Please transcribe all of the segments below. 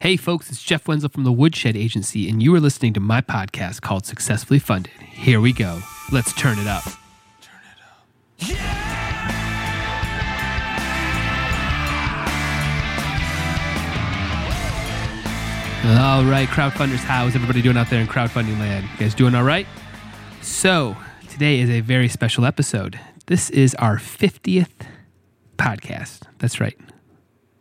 Hey, folks, it's Jeff Wenzel from the Woodshed Agency, and you are listening to my podcast called Successfully Funded. Here we go. Let's turn it up. All right, crowdfunders, how is everybody doing out there in crowdfunding land? You guys doing all right? So, today is a very special episode. This is our 50th podcast. That's right,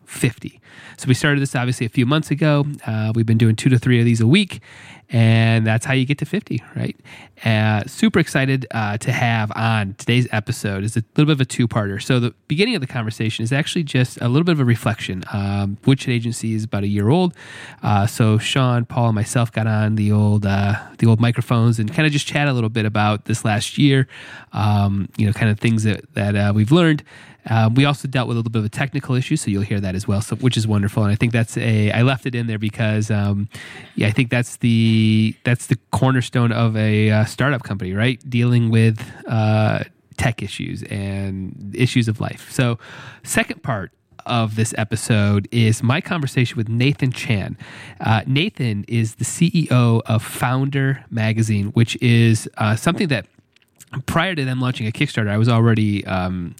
50. So we started this obviously a few months ago. Uh, we've been doing two to three of these a week, and that's how you get to 50, right? Uh, super excited uh, to have on today's episode is a little bit of a two-parter. So the beginning of the conversation is actually just a little bit of a reflection. Um, Woodshed Agency is about a year old, uh, so Sean, Paul, and myself got on the old uh, the old microphones and kind of just chat a little bit about this last year. Um, you know, kind of things that that uh, we've learned. Um, we also dealt with a little bit of a technical issue, so you'll hear that as well, so, which is wonderful. And I think that's a I left it in there because um, yeah, I think that's the that's the cornerstone of a uh, startup company, right? Dealing with uh, tech issues and issues of life. So, second part of this episode is my conversation with Nathan Chan. Uh, Nathan is the CEO of Foundr Magazine, which is uh, something that prior to them launching a Kickstarter, I was already um,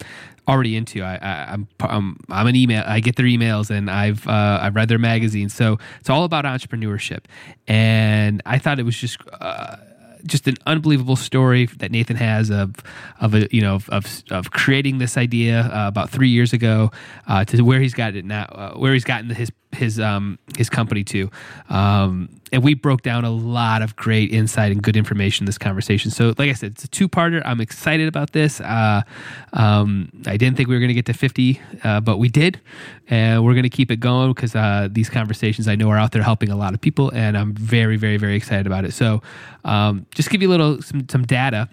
already into. I, I, am I'm, I'm an email. I get their emails and I've uh, I've read their magazine. So it's all about entrepreneurship, and I thought it was just. Uh, just an unbelievable story that Nathan has of of a you know of of, creating this idea uh, about three years ago uh, to where he's got it now, uh, where he's gotten his his um his company to. Um, and we broke down a lot of great insight and good information in this conversation. So, like I said, it's a two-parter. I'm excited about this. Uh, um, I didn't think we were going to get to 50, uh, but we did, and we're going to keep it going because uh, these conversations I know are out there helping a lot of people, and I'm very, very, very excited about it. So, um, just give you a little some, some data.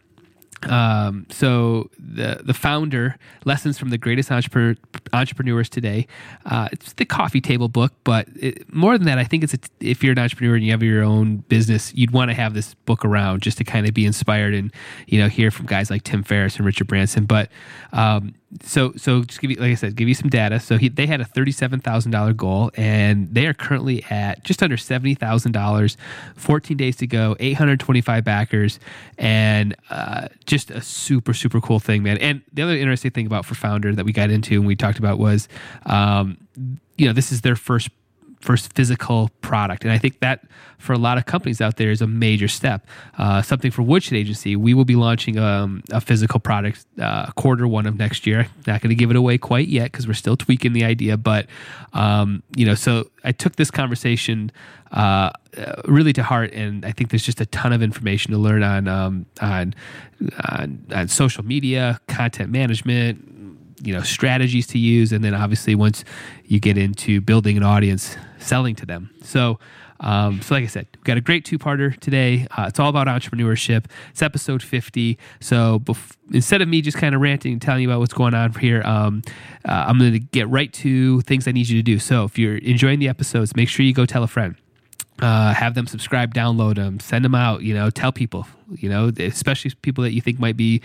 Um, so the the founder lessons from the greatest entrepreneur, entrepreneurs today. Uh, it's the coffee table book, but it, more than that, I think it's a, if you're an entrepreneur and you have your own business, you'd want to have this book around just to kind of be inspired and you know hear from guys like Tim Ferriss and Richard Branson. But um, so so just give you like I said, give you some data. So he, they had a thirty-seven thousand dollar goal, and they are currently at just under seventy thousand dollars. Fourteen days to go, eight hundred twenty-five backers, and uh, just a super super cool thing, man. And the other interesting thing about for founder that we got into and we talked about was, um, you know, this is their first first physical product. And I think that for a lot of companies out there is a major step. Uh, something for Woodshed Agency, we will be launching um, a physical product uh, quarter one of next year. Not going to give it away quite yet because we're still tweaking the idea. But, um, you know, so I took this conversation uh, really to heart, and I think there's just a ton of information to learn on, um, on, on, on social media, content management, you know strategies to use. And then obviously once you get into building an audience selling to them. So um, so like i said we've got a great two-parter today. Uh, it's all about entrepreneurship. It's episode 50 so bef- instead of me just kind of ranting and telling you about what's going on here um, uh, i'm going to get right to things i need you to do. So if you're enjoying the episodes make sure you go tell a friend uh, have them subscribe, download them, send them out. You know, tell people. You know, especially people that you think might be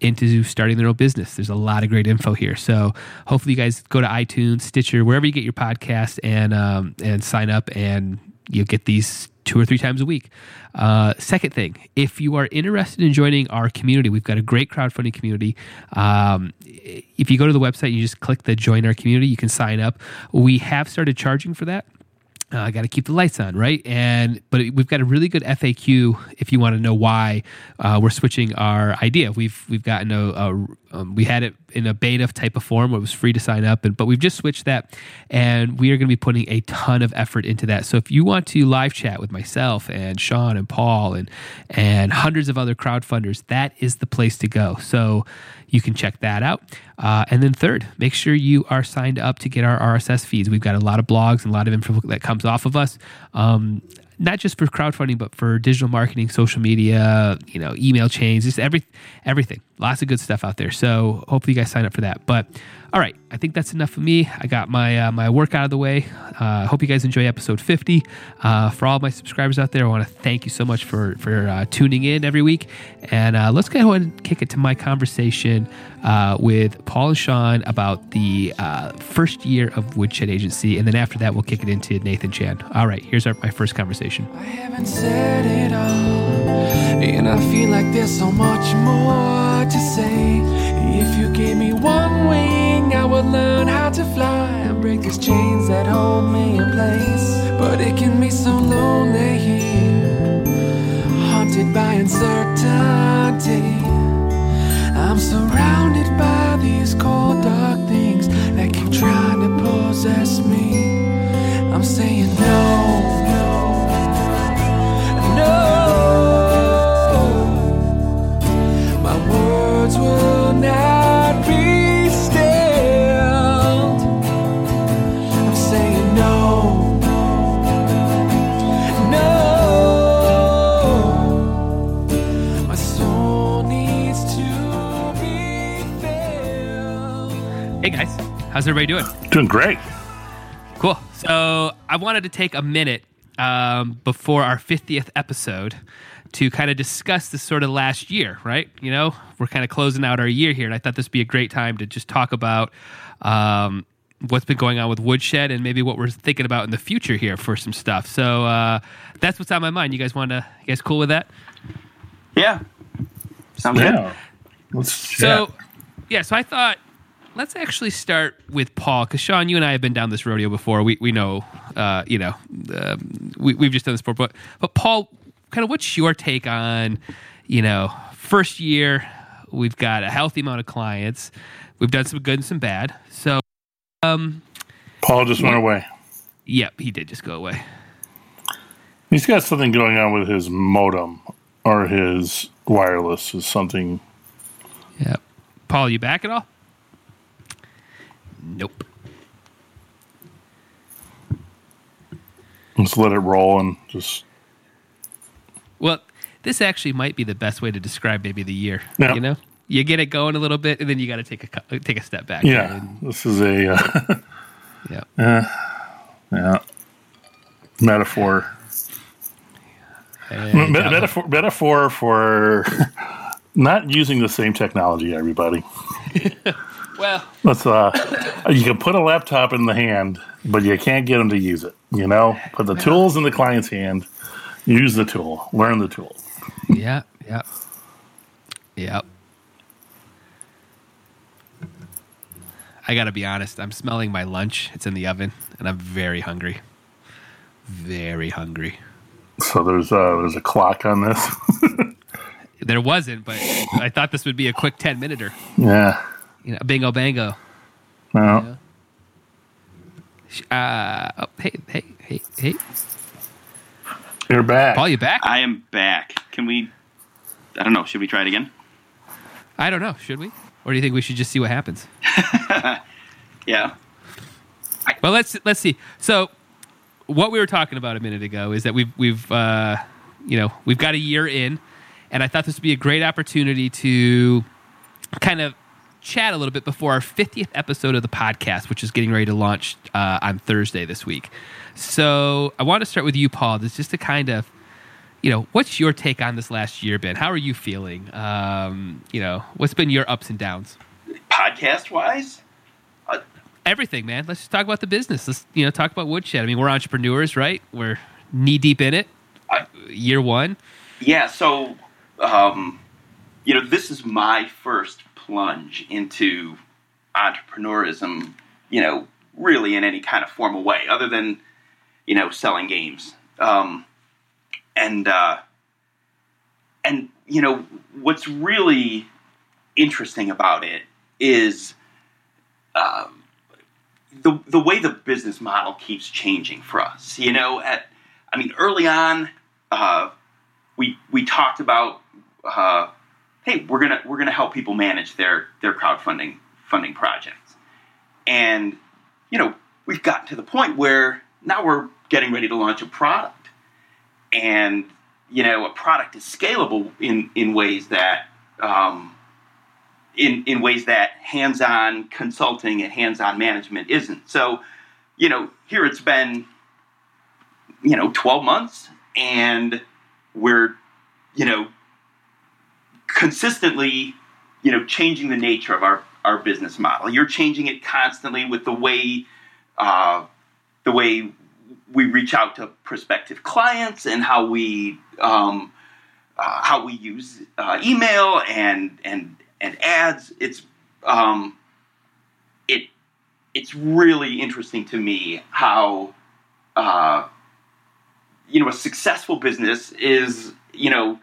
into starting their own business. There's a lot of great info here. So hopefully, you guys go to iTunes, Stitcher, wherever you get your podcast, and um, and sign up, and you'll get these two or three times a week. Uh, second thing, if you are interested in joining our community, we've got a great crowdfunding community. Um, if you go to the website, you just click the join our community, you can sign up. We have started charging for that uh, I got to keep the lights on, right? And but we've got a really good FAQ if you want to know why uh, we're switching our idea. We've we've gotten a, a um, we had it in a beta type of form where it was free to sign up, and but we've just switched that, and we are going to be putting a ton of effort into that. So if you want to live chat with myself and Sean and Paul and and hundreds of other crowdfunders, that is the place to go. So you can check that out. Uh, and then third, make sure you are signed up to get our RSS feeds. We've got a lot of blogs and a lot of info that comes off of us. Um, not just for crowdfunding, but for digital marketing, social media, you know, email chains, just every everything. lots of good stuff out there. So hopefully you guys sign up for that. But all right, I think that's enough for me. I got my uh, my work out of the way. Uh, I uh, hope you guys enjoy episode 50. Uh, for all my subscribers out there, I want to thank you so much for for uh, tuning in every week. And uh, let's go ahead and kick it to my conversation with Paul and Sean about the first year of Woodshed Agency, and then after that, we'll kick it into Nathan Chan. All right, here's our, my first conversation. I haven't said it all, and I feel like there's so much more to say. If you gave me one learn how to fly and break these chains that hold me in place. But it can be so lonely here, haunted by uncertainty. I'm surrounded by these cold, dark How's everybody doing? Doing great. Cool. So I wanted to take a minute um, before our 50th episode to kind of discuss this sort of last year, right? You know, we're kind of closing out our year here, and I thought this would be a great time to just talk about um, what's been going on with Woodshed and maybe what we're thinking about in the future here for some stuff. So uh, that's what's on my mind. You guys want to? You guys cool with that? Yeah. Sounds yeah. good. Let's, so yeah. yeah, so I thought let's actually start with Paul because Sean, you and I have been down this rodeo before. We we know, uh, you know, um, we we've just done this before. But but Paul, kind of, what's your take on, you know, first year? We've got a healthy amount of clients. We've done some good and some bad. So, um, Paul just went away. Yep, he did just go away. He's got something going on with his modem or his wireless is something. Yep. Paul, you back at all? Nope. Let's let it roll and just. Well, this actually might be the best way to describe maybe the year. Yeah. You know, you get it going a little bit, and then you got to take a take a step back. Yeah, and, this is a. Uh, yeah. Uh, yeah. Metaphor. Me- metaphor. Metaphor for not using the same technology. Everybody. Well, let's. Uh, you can put a laptop in the hand, but you can't get them to use it. You know, put the tools in the client's hand. Use the tool. Learn the tool. Yeah. Yeah. Yeah. I got to be honest. I'm smelling my lunch. It's in the oven, and I'm very hungry. Very hungry. So there's uh, there's a clock on this. there wasn't, but I thought this would be a quick ten minuter. Yeah you know, bingo bango. No. Uh, oh, hey, hey, hey, hey. You're back. Paul, you back? I am back. Can we? I don't know. Should we try it again? I don't know. Should we? Or do you think we should just see what happens? yeah. Well, let's let's see. So, what we were talking about a minute ago is that we've we've uh, you know we've got a year in, and I thought this would be a great opportunity to kind of chat a little bit before our 50th episode of the podcast, which is getting ready to launch uh, on Thursday this week. So I want to start with you, Paul. This just to kind of, you know, what's your take on this last year been? How are you feeling? Um, you know, what's been your ups and downs? Podcast wise? Uh, Everything, man. Let's just talk about the business. Let's, you know, talk about Woodshed. I mean, we're entrepreneurs, right? We're knee deep in it. Uh, year one. Yeah. So, um, you know, this is my first plunge into entrepreneurism, you know, really in any kind of formal way, other than, you know, selling games. Um, and uh, and you know what's really interesting about it is uh, the the way the business model keeps changing for us. You know, at I mean, early on, uh, we we talked about uh, hey, we're gonna we're gonna help people manage their their crowdfunding funding projects, and you know we've gotten to the point where now we're getting ready to launch a product, and you know a product is scalable in in ways that um, in in ways that hands-on consulting and hands-on management isn't. So, you know, here it's been you know 12 months and we're you know consistently you know changing the nature of our our business model. You're changing it constantly with the way uh, the way we reach out to prospective clients and how we um, uh, how we use uh, email and and and ads. It's um, it it's really interesting to me how uh, you know a successful business is you know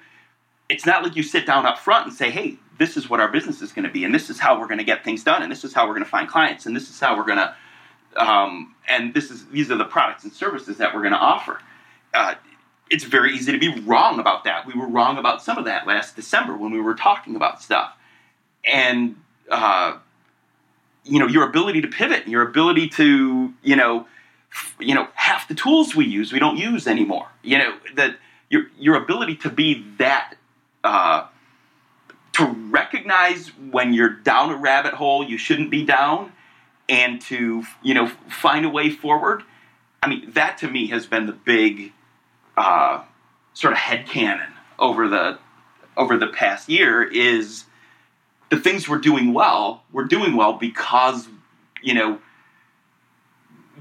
it's not like you sit down up front and say hey this is what our business is going to be and this is how we're going to get things done and this is how we're going to find clients and this is how we're going to um, and this is these are the products and services that we're going to offer. Uh, it's very easy to be wrong about that. We were wrong about some of that last december when we were talking about stuff. And uh, you know your ability to pivot your ability to you know you know half the tools we use we don't use anymore. You know that your your ability to be that uh, to recognize when you're down a rabbit hole you shouldn't be down and to you know find a way forward i mean that to me has been the big uh, sort of head canon over the over the past year is the things we're doing well we're doing well because you know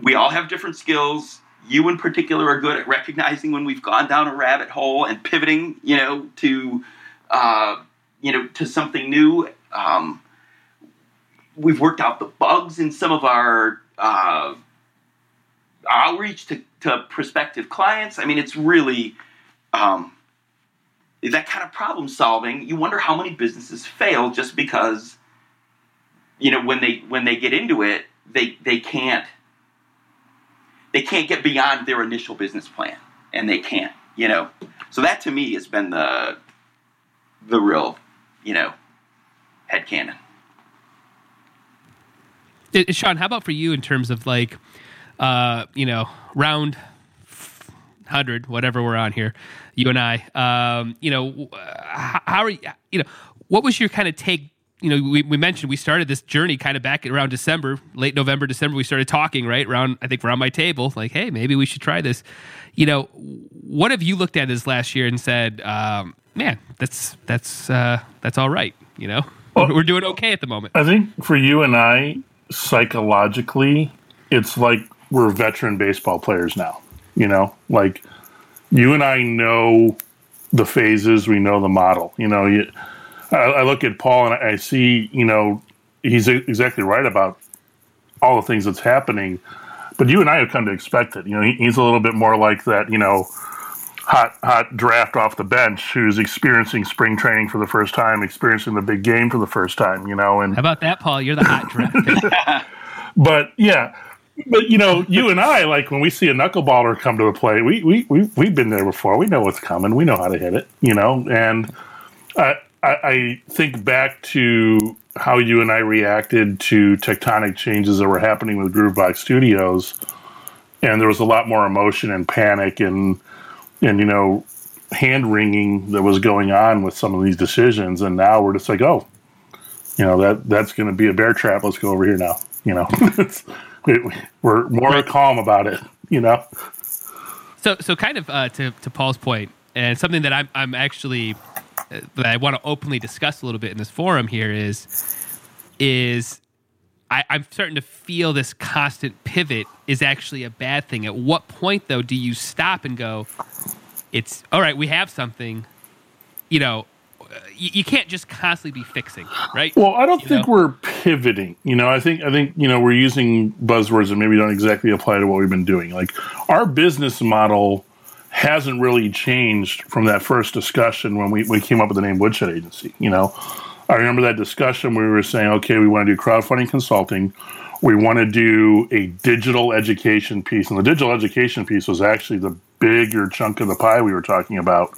we all have different skills. You, in particular, are good at recognizing when we've gone down a rabbit hole and pivoting, you know, to uh, you know to something new. Um, we've worked out the bugs in some of our uh, outreach to, to prospective clients. I mean, it's really um, that kind of problem solving. You wonder how many businesses fail just because you know when they when they get into it, they they can't they can't get beyond their initial business plan, and they can't, you know. So that to me has been the the real, you know, head cannon. Sean, how about for you in terms of like, uh, you know, round hundred, whatever we're on here, you and I, um, you know, how, how are you, you know, what was your kind of take you know, we, we mentioned we started this journey kind of back around December, late November, December. We started talking, right? Around, I think, around my table, like, hey, maybe we should try this. You know, what have you looked at this last year and said, um, man, that's that's uh, that's all right. You know, well, we're doing okay at the moment. I think for you and I, psychologically, it's like we're veteran baseball players now. You know, like you and I know the phases, we know the model. You know, you I, I look at Paul and I see, you know, he's exactly right about all the things that's happening. But you and I have come to expect it. You know, he, he's a little bit more like that, you know, hot hot draft off the bench who's experiencing spring training for the first time, experiencing the big game for the first time. You know, and how about that, Paul? You're the hot draft. but yeah, but you know, you and I, like when we see a knuckleballer come to the plate, we we we we've been there before. We know what's coming. We know how to hit it. You know, and. Uh, I, I think back to how you and I reacted to tectonic changes that were happening with Groovebox Studios, and there was a lot more emotion and panic and and you know hand wringing that was going on with some of these decisions, and now we're just like, oh, you know that that's going to be a bear trap. Let's go over here now. You know, we're more right. calm about it. You know. So so kind of uh, to to Paul's point, and something that I'm I'm actually that I want to openly discuss a little bit in this forum here is is I, I'm starting to feel this constant pivot is actually a bad thing. At what point though do you stop and go, it's all right, we have something, you know, you, you can't just constantly be fixing, right? Well, I don't you think know? we're pivoting. You know, I think I think you know we're using buzzwords that maybe don't exactly apply to what we've been doing. Like our business model hasn't really changed from that first discussion when we, we came up with the name Woodshed Agency. You know, I remember that discussion where we were saying, okay, we want to do crowdfunding consulting. We want to do a digital education piece. And the digital education piece was actually the bigger chunk of the pie we were talking about.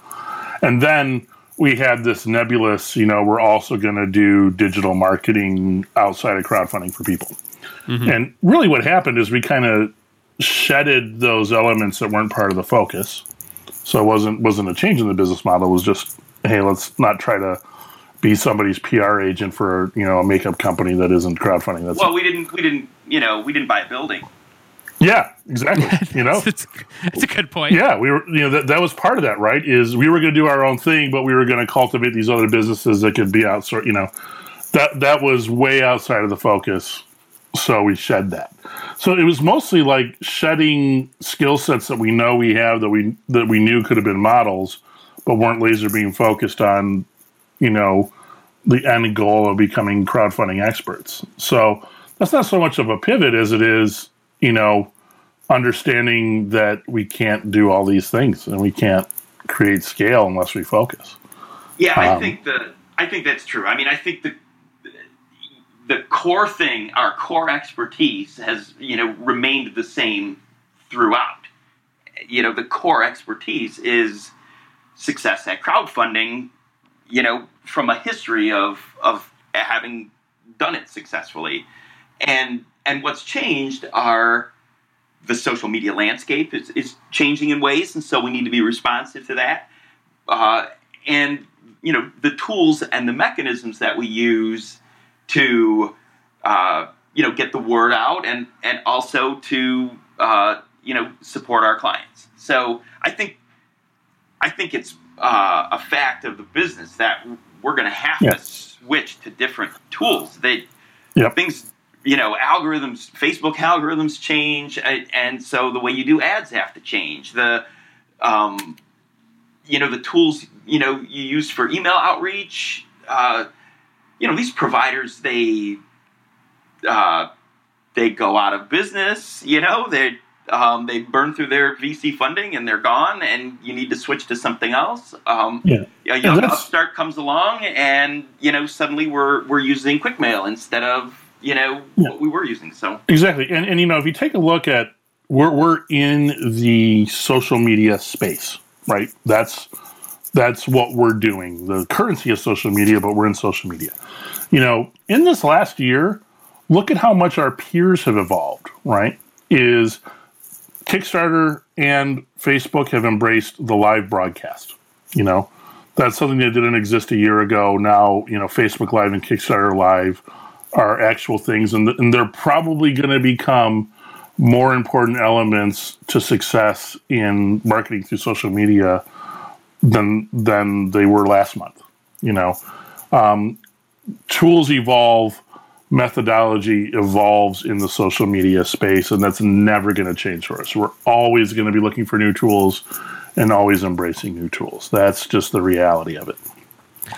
And then we had this nebulous, you know, we're also going to do digital marketing outside of crowdfunding for people. Mm-hmm. And really what happened is we kind of shedded those elements that weren't part of the focus. So it wasn't wasn't a change in the business model. It was just hey, let's not try to be somebody's PR agent for you know a makeup company that isn't crowdfunding. That's well, we didn't we didn't you know we didn't buy a building. Yeah, exactly. You know, it's, that's a good point. Yeah, we were. You know, that that was part of that, right? Is we were going to do our own thing, but we were going to cultivate these other businesses that could be outsourced. You know, that that was way outside of the focus. So we shed that. So it was mostly like shedding skill sets that we know we have that we that we knew could have been models, but weren't laser being focused on, you know, the end goal of becoming crowdfunding experts. So that's not so much of a pivot as it is, you know, understanding that we can't do all these things and we can't create scale unless we focus. Yeah, I um, think that I think that's true. I mean, I think the the core thing, our core expertise, has you know remained the same throughout. You know, the core expertise is success at crowdfunding. You know, from a history of of having done it successfully, and and what's changed are the social media landscape is, is changing in ways, and so we need to be responsive to that. Uh, and you know, the tools and the mechanisms that we use to uh, you know get the word out and and also to uh, you know support our clients. So I think I think it's uh, a fact of the business that we're going to have to switch to different tools. They yep. things you know algorithms facebook algorithms change and so the way you do ads have to change the um, you know the tools you know you use for email outreach uh, you know, these providers they uh, they go out of business. You know, they um, they burn through their VC funding and they're gone, and you need to switch to something else. Um, yeah, a young upstart comes along, and you know, suddenly we're we're using QuickMail instead of you know yeah. what we were using. So exactly, and and you know, if you take a look at we're we're in the social media space, right? That's that's what we're doing. The currency is social media, but we're in social media. You know, in this last year, look at how much our peers have evolved, right? Is Kickstarter and Facebook have embraced the live broadcast. You know, that's something that didn't exist a year ago. Now, you know, Facebook Live and Kickstarter Live are actual things, and, and they're probably going to become more important elements to success in marketing through social media than than they were last month. You know, um, tools evolve, methodology evolves in the social media space, and that's never going to change for us. We're always going to be looking for new tools and always embracing new tools. That's just the reality of it.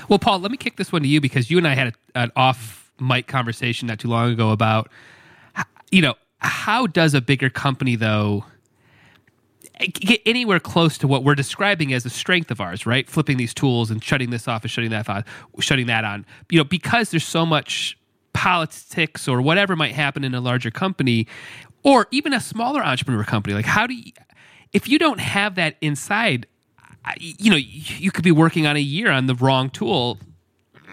Well, Paul, let me kick this one to you because you and I had an off mic conversation not too long ago about, you know, how does a bigger company though get anywhere close to what we're describing as a strength of ours, right? Flipping these tools and shutting this off and shutting that off, shutting that on. You know, because there's so much politics or whatever might happen in a larger company, or even a smaller entrepreneur company. Like, how do you, if you don't have that inside, you know, you could be working on a year on the wrong tool,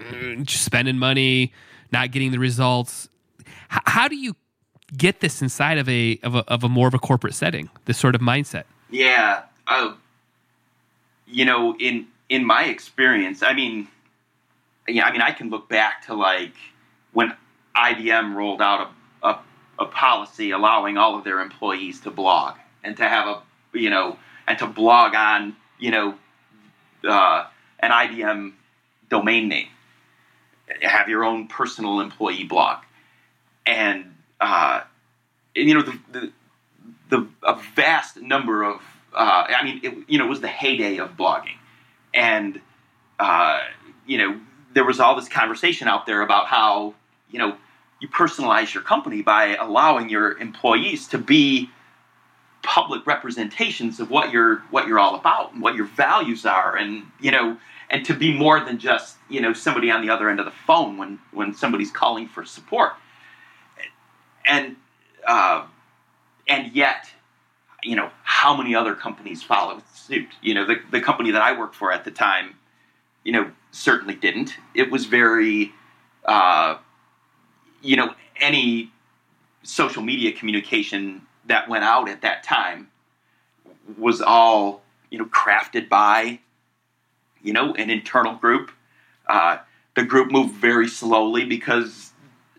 mm, spending money, not getting the results. How do you get this inside of a of a, of a more of a corporate setting, this sort of mindset? Yeah, uh, you know, in in my experience, I mean, yeah, I mean, I can look back to like when IBM rolled out a, a, a policy allowing all of their employees to blog and to have a you know and to blog on you know uh, an IBM domain name, have your own personal employee blog, and uh, you know, the, the, the a vast number of, uh, I mean, it, you know, it was the heyday of blogging, and uh, you know, there was all this conversation out there about how you know you personalize your company by allowing your employees to be public representations of what you're what you're all about and what your values are and you know and to be more than just you know somebody on the other end of the phone when when somebody's calling for support and uh, and yet, you know, how many other companies followed suit? You know, the, the company that I worked for at the time, you know, certainly didn't. It was very, uh, you know, any social media communication that went out at that time was all, you know, crafted by, you know, an internal group. Uh, the group moved very slowly because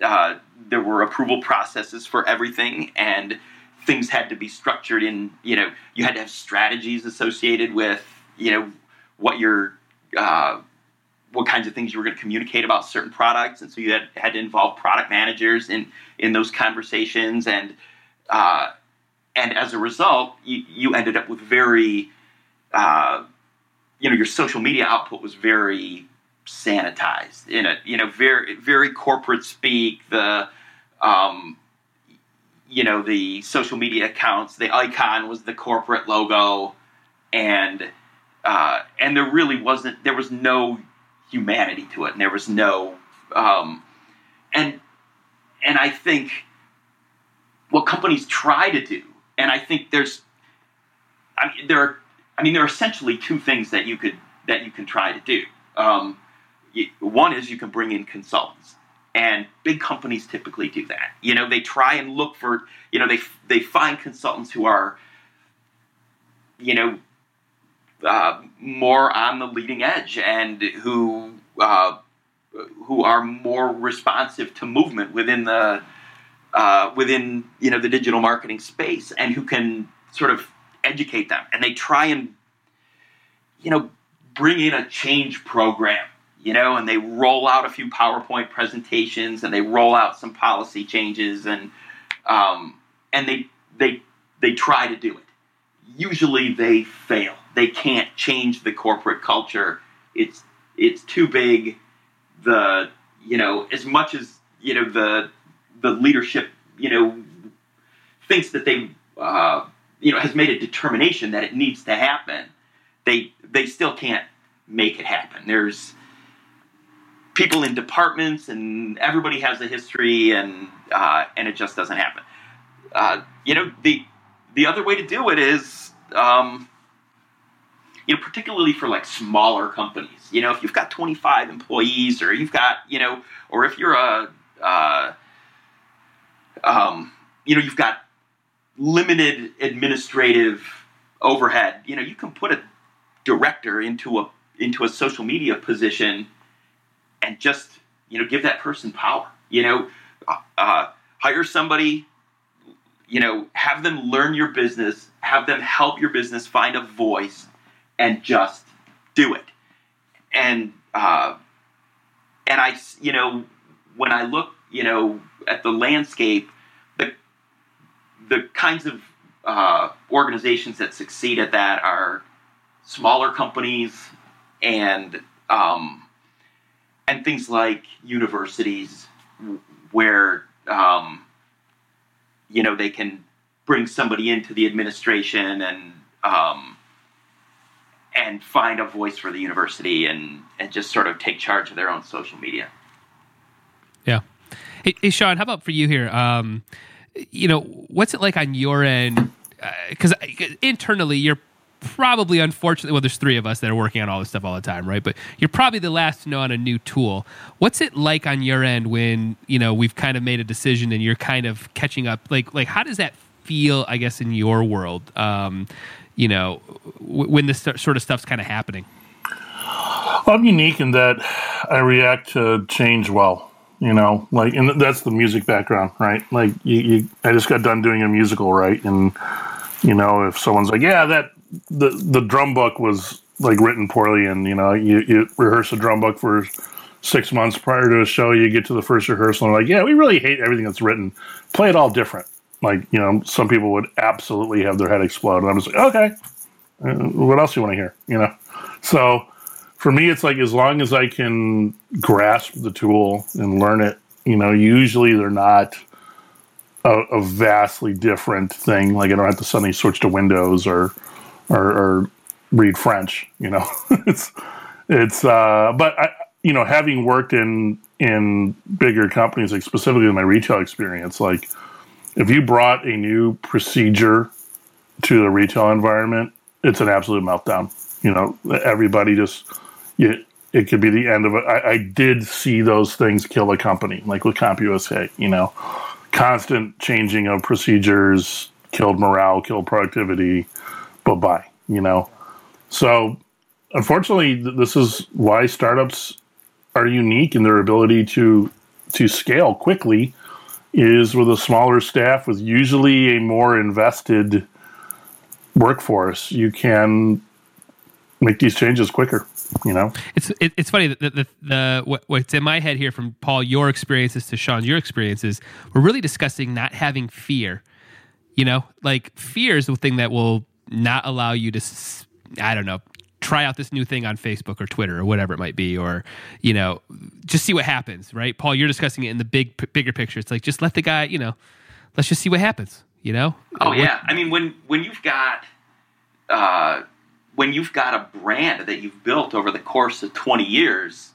uh, there were approval processes for everything and things had to be structured in you know you had to have strategies associated with you know what your uh, what kinds of things you were going to communicate about certain products and so you had, had to involve product managers in in those conversations and uh, and as a result you, you ended up with very uh, you know your social media output was very sanitized. In a you know very very corporate speak the um, you know the social media accounts the icon was the corporate logo and uh, and there really wasn't there was no humanity to it and there was no um, and and I think what companies try to do and I think there's I mean there are I mean there are essentially two things that you could that you can try to do. Um, one is you can bring in consultants and big companies typically do that. You know they try and look for you know they they find consultants who are you know uh, more on the leading edge and who uh, who are more responsive to movement within the uh, within you know the digital marketing space and who can sort of educate them. And they try and you know bring in a change program you know, and they roll out a few PowerPoint presentations and they roll out some policy changes and um, and they they they try to do it. Usually they fail. They can't change the corporate culture. It's it's too big. The you know as much as you know the the leadership you know thinks that they uh, you know has made a determination that it needs to happen. They they still can't make it happen. There's people in departments, and everybody has a history, and uh, and it just doesn't happen. Uh, you know, the the other way to do it is, um, you know, particularly for like smaller companies. You know, if you've got 25 employees, or you've got, you know, or if you're a, uh, um, you know, you've got limited administrative overhead. You know, you can put a director into a into a social media position and just you know give that person power. You know, uh, uh, hire somebody. You know, have them learn your business, have them help your business find a voice, and just do it. And uh, and I, you know, when I look, you know, at the landscape, the the kinds of uh, organizations that succeed at that are smaller companies and um, and things like universities where um, you know they can bring somebody into the administration and um, and find a voice for the university and and just sort of take charge of their own social media. Yeah. Hey, hey Sean, how about for you here? Um, you know, what's it like on your end? Because uh, internally, you're probably unfortunately well there's three of us that are working on all this stuff all the time right? But you're probably the last to know on a new tool. What's it like on your end when you know we've kind of made a decision and you're kind of catching up? Like like how does that feel i guess in your world um, you know w- when this sort of stuff's kind of happening? I'm unique in that i react to change well you know? Like and that's the music background right? Like you, you i just got done doing a musical right? And you know if someone's like yeah that the the drum book was like written poorly, and you know you, you rehearse a drum book for six months prior to a show. You get to the first rehearsal, and like, yeah, we really hate everything that's written. Play it all different. Like you know, some people would absolutely have their head explode, and I'm just like, okay, uh, what else do you want to hear? You know, so for me, it's like as long as I can grasp the tool and learn it, you know, usually they're not. A, a vastly different thing. Like I don't have to suddenly switch to Windows or or, or read French. You know, it's it's. Uh, but I, you know, having worked in in bigger companies, like specifically in my retail experience, like if you brought a new procedure to the retail environment, it's an absolute meltdown. You know, everybody just you, it could be the end of it. I, I did see those things kill a company, like with CompUSA. You know, constant changing of procedures killed morale, killed productivity bye bye, you know? So unfortunately, this is why startups are unique in their ability to to scale quickly is with a smaller staff with usually a more invested workforce. You can make these changes quicker. You know, it's it, it's funny that the, the, the what, what's in my head here from Paul your experiences to Sean your experiences. We're really discussing not having fear. You know, like fear is the thing that will not allow you to. I don't know. Try out this new thing on Facebook or Twitter or whatever it might be, or you know, just see what happens. Right, Paul? You're discussing it in the big, bigger picture. It's like just let the guy. You know, let's just see what happens. You know? Oh yeah. I mean, when when you've got. Uh, when you've got a brand that you've built over the course of 20 years,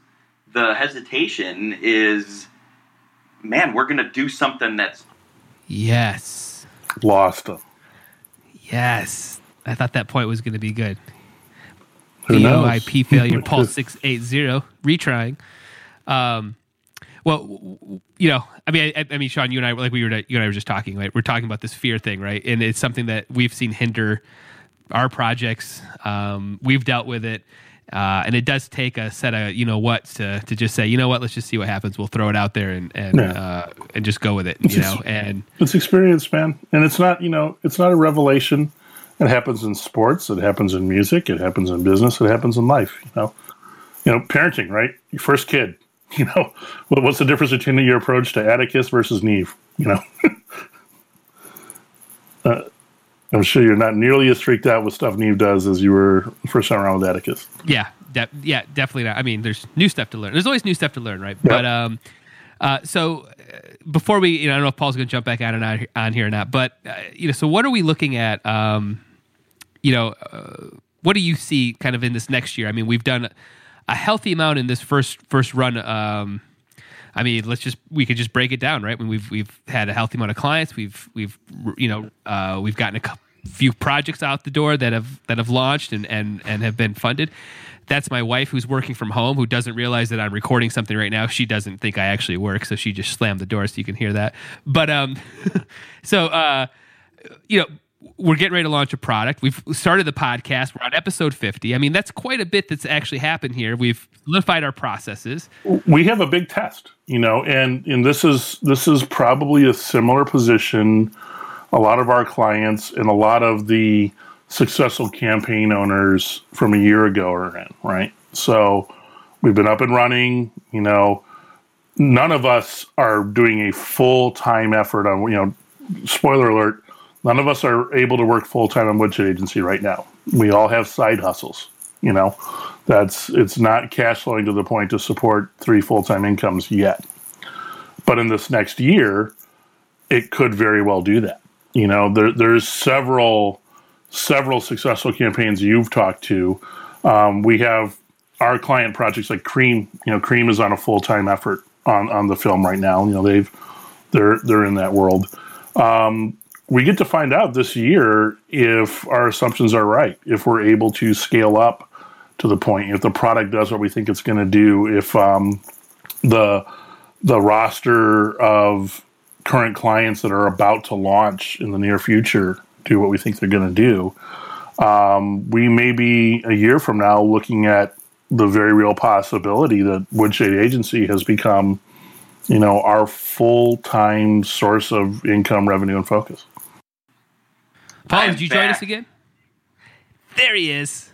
the hesitation is, man, we're going to do something that's. Yes. Lost them. Yes. I thought that point was going to be good. VoIP failure, Paul 680, retrying. Um, well, you know, I mean, I, I, mean, Sean, you and I, like we were, you and I were just talking, right? We're talking about this fear thing, right? And it's something that we've seen hinder our projects. Um, we've dealt with it. Uh, and it does take a set of you know what to, to just say you know what? Let's just see what happens. We'll throw it out there and and yeah. uh, and just go with it you know and it's experience man. And it's not you know it's not a revelation. It happens in sports. It happens in music. It happens in business. It happens in life you know. You know parenting right? Your first kid you know. What's the difference between your approach to Atticus versus Neve you know? Uh, I'm sure you're not nearly as freaked out with stuff Neve does as you were first time around with Atticus. Yeah, de- yeah, definitely not. I mean, there's new stuff to learn. There's always new stuff to learn, right? Yep. But um, uh, so uh, before we, you know, I don't know if Paul's going to jump back on and on, on here or not, but uh, you know, so what are we looking at? Um, you know, uh, what do you see kind of in this next year? I mean, we've done a healthy amount in this first first run. Um, I mean, let's just we could just break it down, right? When we've we've had a healthy amount of clients, we've we've you know uh, we've gotten a few projects out the door that have that have launched and and and have been funded. That's my wife who's working from home who doesn't realize that I'm recording something right now. She doesn't think I actually work, so she just slammed the door so you can hear that. But um, so uh, you know we're getting ready to launch a product. We've started the podcast. We're on episode 50. I mean, that's quite a bit that's actually happened here. We've solidified our processes. We have a big test, you know, and and this is this is probably a similar position a lot of our clients and a lot of the successful campaign owners from a year ago are in, right? So we've been up and running, you know, none of us are doing a full time effort on, you know, spoiler alert, none of us are able to work full time on Woodshed Agency right now. We all have side hustles, you know, that's, it's not cash flowing to the point to support three full time incomes yet. But in this next year, it could very well do that. You know, there, there's several several successful campaigns you've talked to. Um, we have our client projects like Cream. You know, Cream is on a full time effort on on the film right now. You know, they've they're they're in that world. Um, we get to find out this year if our assumptions are right, if we're able to scale up to the point, if the product does what we think it's going to do, if um, the the roster of current clients that are about to launch in the near future do what we think they're going to do, um, we may be a year from now looking at the very real possibility that Woodshed Agency has become, you know, our full time source of income, revenue, and focus. Paul, did you back. join us again? There he is.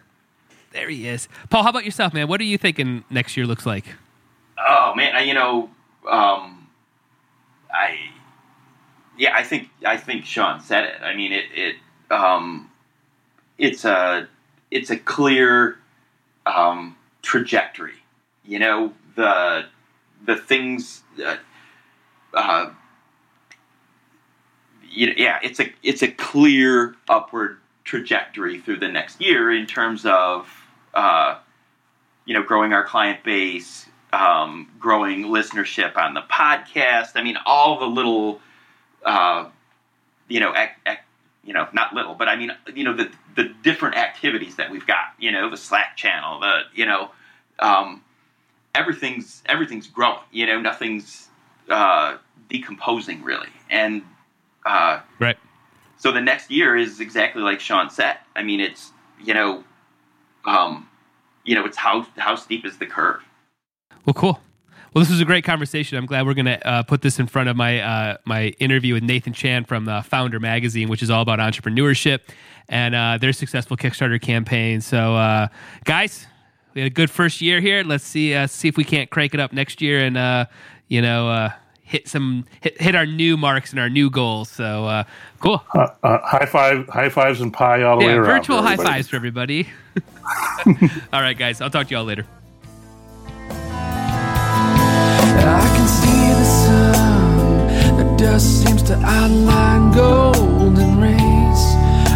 There he is. Paul, how about yourself, man? What are you thinking next year looks like? Oh man, I, you know, um, I yeah, I think I think Sean said it. I mean, it it um, it's a it's a clear um, trajectory. You know the the things that. Uh, yeah, it's a it's a clear upward trajectory through the next year in terms of uh, you know growing our client base, um, growing listenership on the podcast. I mean, all the little uh, you know, ac- ac- you know, not little, but I mean, you know, the the different activities that we've got, you know, the Slack channel, the you know, um, everything's everything's growing. You know, nothing's uh, decomposing really, and uh, right. So the next year is exactly like Sean said. I mean, it's you know, um, you know, it's how how steep is the curve. Well, cool. Well, this was a great conversation. I'm glad we're going to uh, put this in front of my uh, my interview with Nathan Chan from uh, Foundr Magazine, which is all about entrepreneurship and uh, their successful Kickstarter campaign. So, uh, guys, we had a good first year here. Let's see uh, see if we can't crank it up next year and you know hit some hit, hit our new marks and our new goals. So uh, cool. high five, high fives and pie all the yeah, way around. Virtual high fives for everybody. all right, guys. I'll talk to y'all later. I can see the sun, the dust seems to outline golden rays.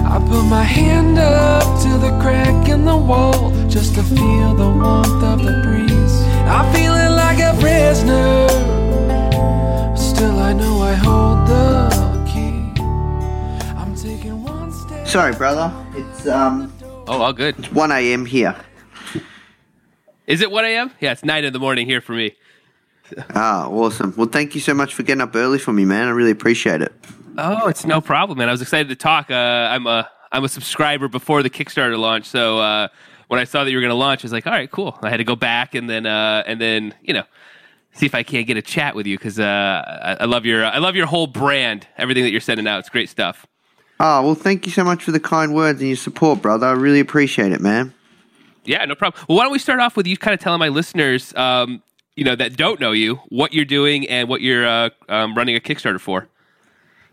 I put my hand up to the crack in the wall just to feel the warmth of the breeze. I'm feeling like a prisoner, still I know I hold the key. I'm taking one step. Sorry, brother. It's um. Oh, all good. It's one a.m. here. Is it one a.m.? Yeah, it's nine in the morning here for me. Ah, awesome. Well, thank you so much for getting up early for me, man. I really appreciate it. Oh, it's no problem, man. I was excited to talk. Uh, I'm a I'm a subscriber before the Kickstarter launch, so uh, when I saw that you were going to launch, I was like, all right, cool. I had to go back and then uh, and then you know see if I can't get a chat with you because uh, I, I, love your I love your whole brand, everything that you're sending out. It's great stuff. Oh well, thank you so much for the kind words and your support, brother. I really appreciate it, man. Yeah, no problem. Well, why don't we start off with you kind of telling my listeners, um, you know, that don't know you, what you're doing and what you're uh, um, running a Kickstarter for?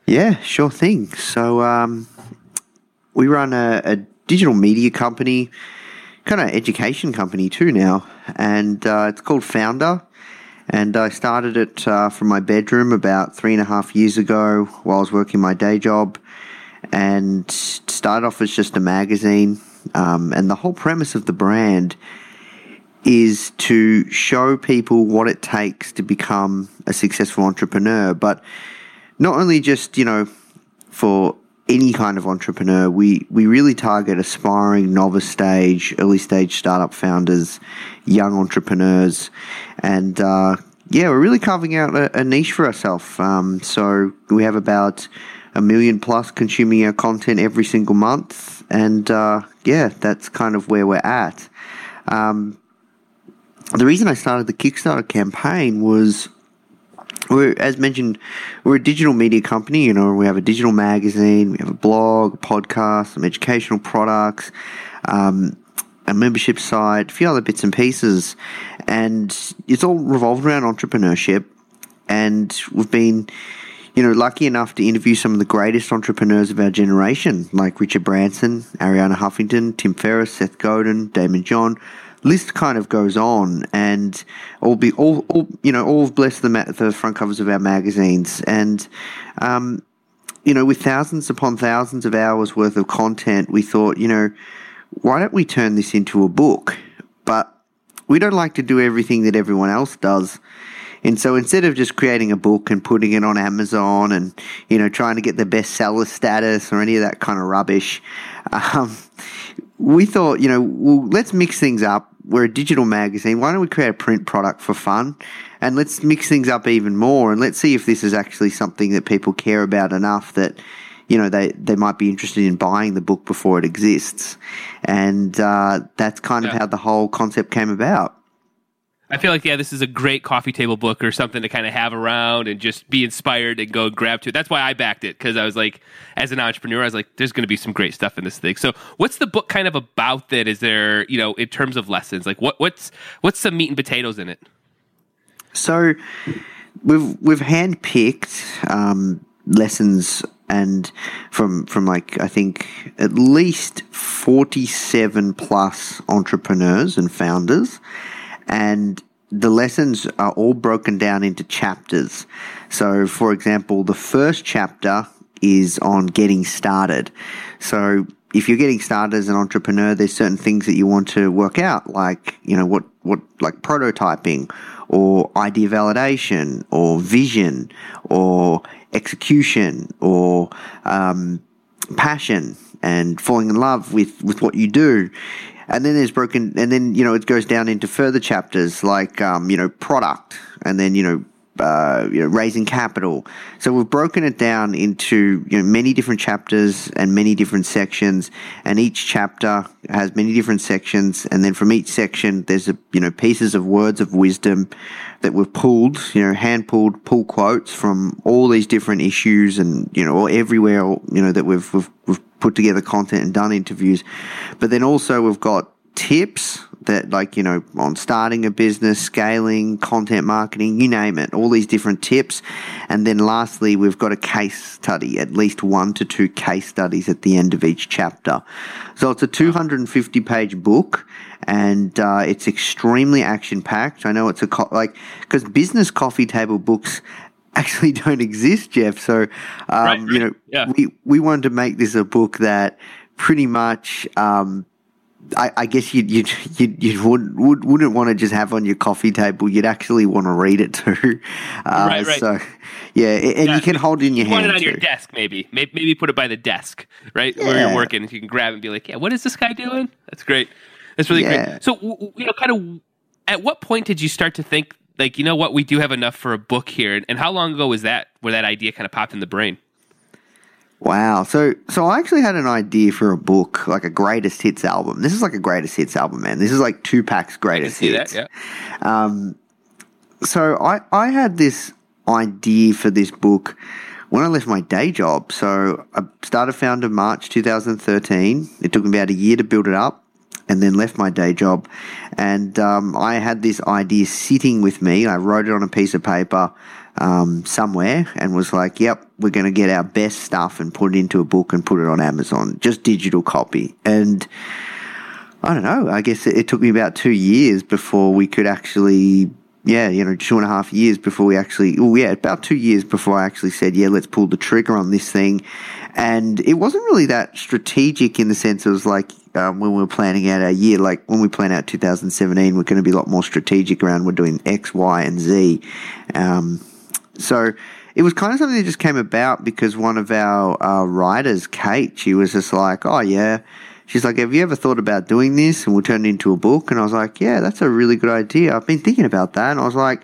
Yeah, sure thing. So um, we run a, a, digital media company, kind of education company too now, and uh, it's called Foundr. And I started it uh, from my bedroom about three and a half years ago while I was working my day job, and started off as just a magazine. Um, and the whole premise of the brand is to show people what it takes to become a successful entrepreneur, but not only just, you know, for any kind of entrepreneur, we, we really target aspiring novice stage, early stage startup founders, young entrepreneurs, and uh, yeah, we're really carving out a, a niche for ourselves. Um, so we have about a million plus consuming our content every single month, and uh, yeah, that's kind of where we're at. Um, the reason I started the Kickstarter campaign was we're, as mentioned, we're a digital media company. You know, we have a digital magazine, we have a blog, a podcast, some educational products, um, a membership site, a few other bits and pieces, and it's all revolved around entrepreneurship. And we've been, you know, lucky enough to interview some of the greatest entrepreneurs of our generation, like Richard Branson, Arianna Huffington, Tim Ferriss, Seth Godin, Daymond John list kind of goes on, and all be all, all you know, all bless the ma- the front covers of our magazines, and um, you know, with thousands upon thousands of hours worth of content, we thought, you know, why don't we turn this into a book? But we don't like to do everything that everyone else does. And so instead of just creating a book and putting it on Amazon and, you know, trying to get the bestseller status or any of that kind of rubbish, um, we thought, you know, well, let's mix things up we're a digital magazine. Why don't we create a print product for fun? And let's mix things up even more and let's see if this is actually something that people care about enough that, you know, they, they might be interested in buying the book before it exists. And uh, that's kind yeah. of how the whole concept came about. I feel like yeah, this is a great coffee table book or something to kind of have around and just be inspired and go grab to. That's why I backed it because I was like, as an entrepreneur, I was like, there's going to be some great stuff in this thing. So, what's the book kind of about? That is there, you know, in terms of lessons, like what what's what's some meat and potatoes in it? So, we've we've handpicked um, lessons and from from like I think at least forty seven plus entrepreneurs and founders and the lessons are all broken down into chapters. So, for example, the first chapter is on getting started. So, if you're getting started as an entrepreneur, there's certain things that you want to work out, like, you know, what, what, like prototyping or idea validation or vision or execution or, um, passion and falling in love with, with what you do and then there's broken, and then you know it goes down into further chapters like um, you know product, and then you know uh, you know, raising capital. So we've broken it down into you know, many different chapters and many different sections, and each chapter has many different sections. And then from each section, there's a, you know pieces of words of wisdom that we've pulled, you know, hand pulled, pull quotes from all these different issues, and you know, or everywhere, you know, that we've we've, we've put together content and done interviews. But then also we've got tips that like you know on starting a business scaling content marketing you name it all these different tips. And then lastly we've got a case study at least one to two case studies at the end of each chapter. So it's a 250 page book and uh, it's extremely action packed i know it's a co- like because business coffee table books actually don't exist jeff so um, Right, right. you know Yeah. we, we wanted to make this a book that pretty much um, I, I guess you'd, you'd, you'd, you would, would, wouldn't want to just have on your coffee table. You'd actually want to read it too. Uh, Right, right. So, yeah, and Yeah, you can hold it in your You hand it on your desk, maybe. maybe. Maybe put it by the desk, right? Where you're working. You can grab it and be like, yeah, what is this guy doing? That's great. That's really Yeah. great. So, you know, kind of at what point did you start to think, like, you know what, we do have enough for a book here? And how long ago was that where that idea kind of popped in the brain? Wow. So, so I actually had an idea for a book, like a greatest hits album. This is like a greatest hits album, man. This is like Tupac's greatest see hits. that. Yeah. Um, so I, I had this idea for this book when I left my day job. So I started Foundr March 2013. It took me about a year to build it up and then left my day job. And um, I had this idea sitting with me. I wrote it on a piece of paper um, somewhere and was like, yep, we're going to get our best stuff and put it into a book and put it on Amazon, just digital copy. And I don't know. I guess it, it took me about two years before we could actually, yeah, you know, two and a half years before we actually, oh yeah, about two years before I actually said, yeah, let's pull the trigger on this thing. And it wasn't really that strategic in the sense it was like um, when we were planning out our year, like when we plan out 2017, we're going to be a lot more strategic around we're doing X, Y, and Z. Um, so it was kind of something that just came about because one of our uh, writers, Kate, she was just like, "Oh yeah," she's like, "Have you ever thought about doing this?" And we'll turn it into a book. And I was like, "Yeah, that's a really good idea. I've been thinking about that." And I was like,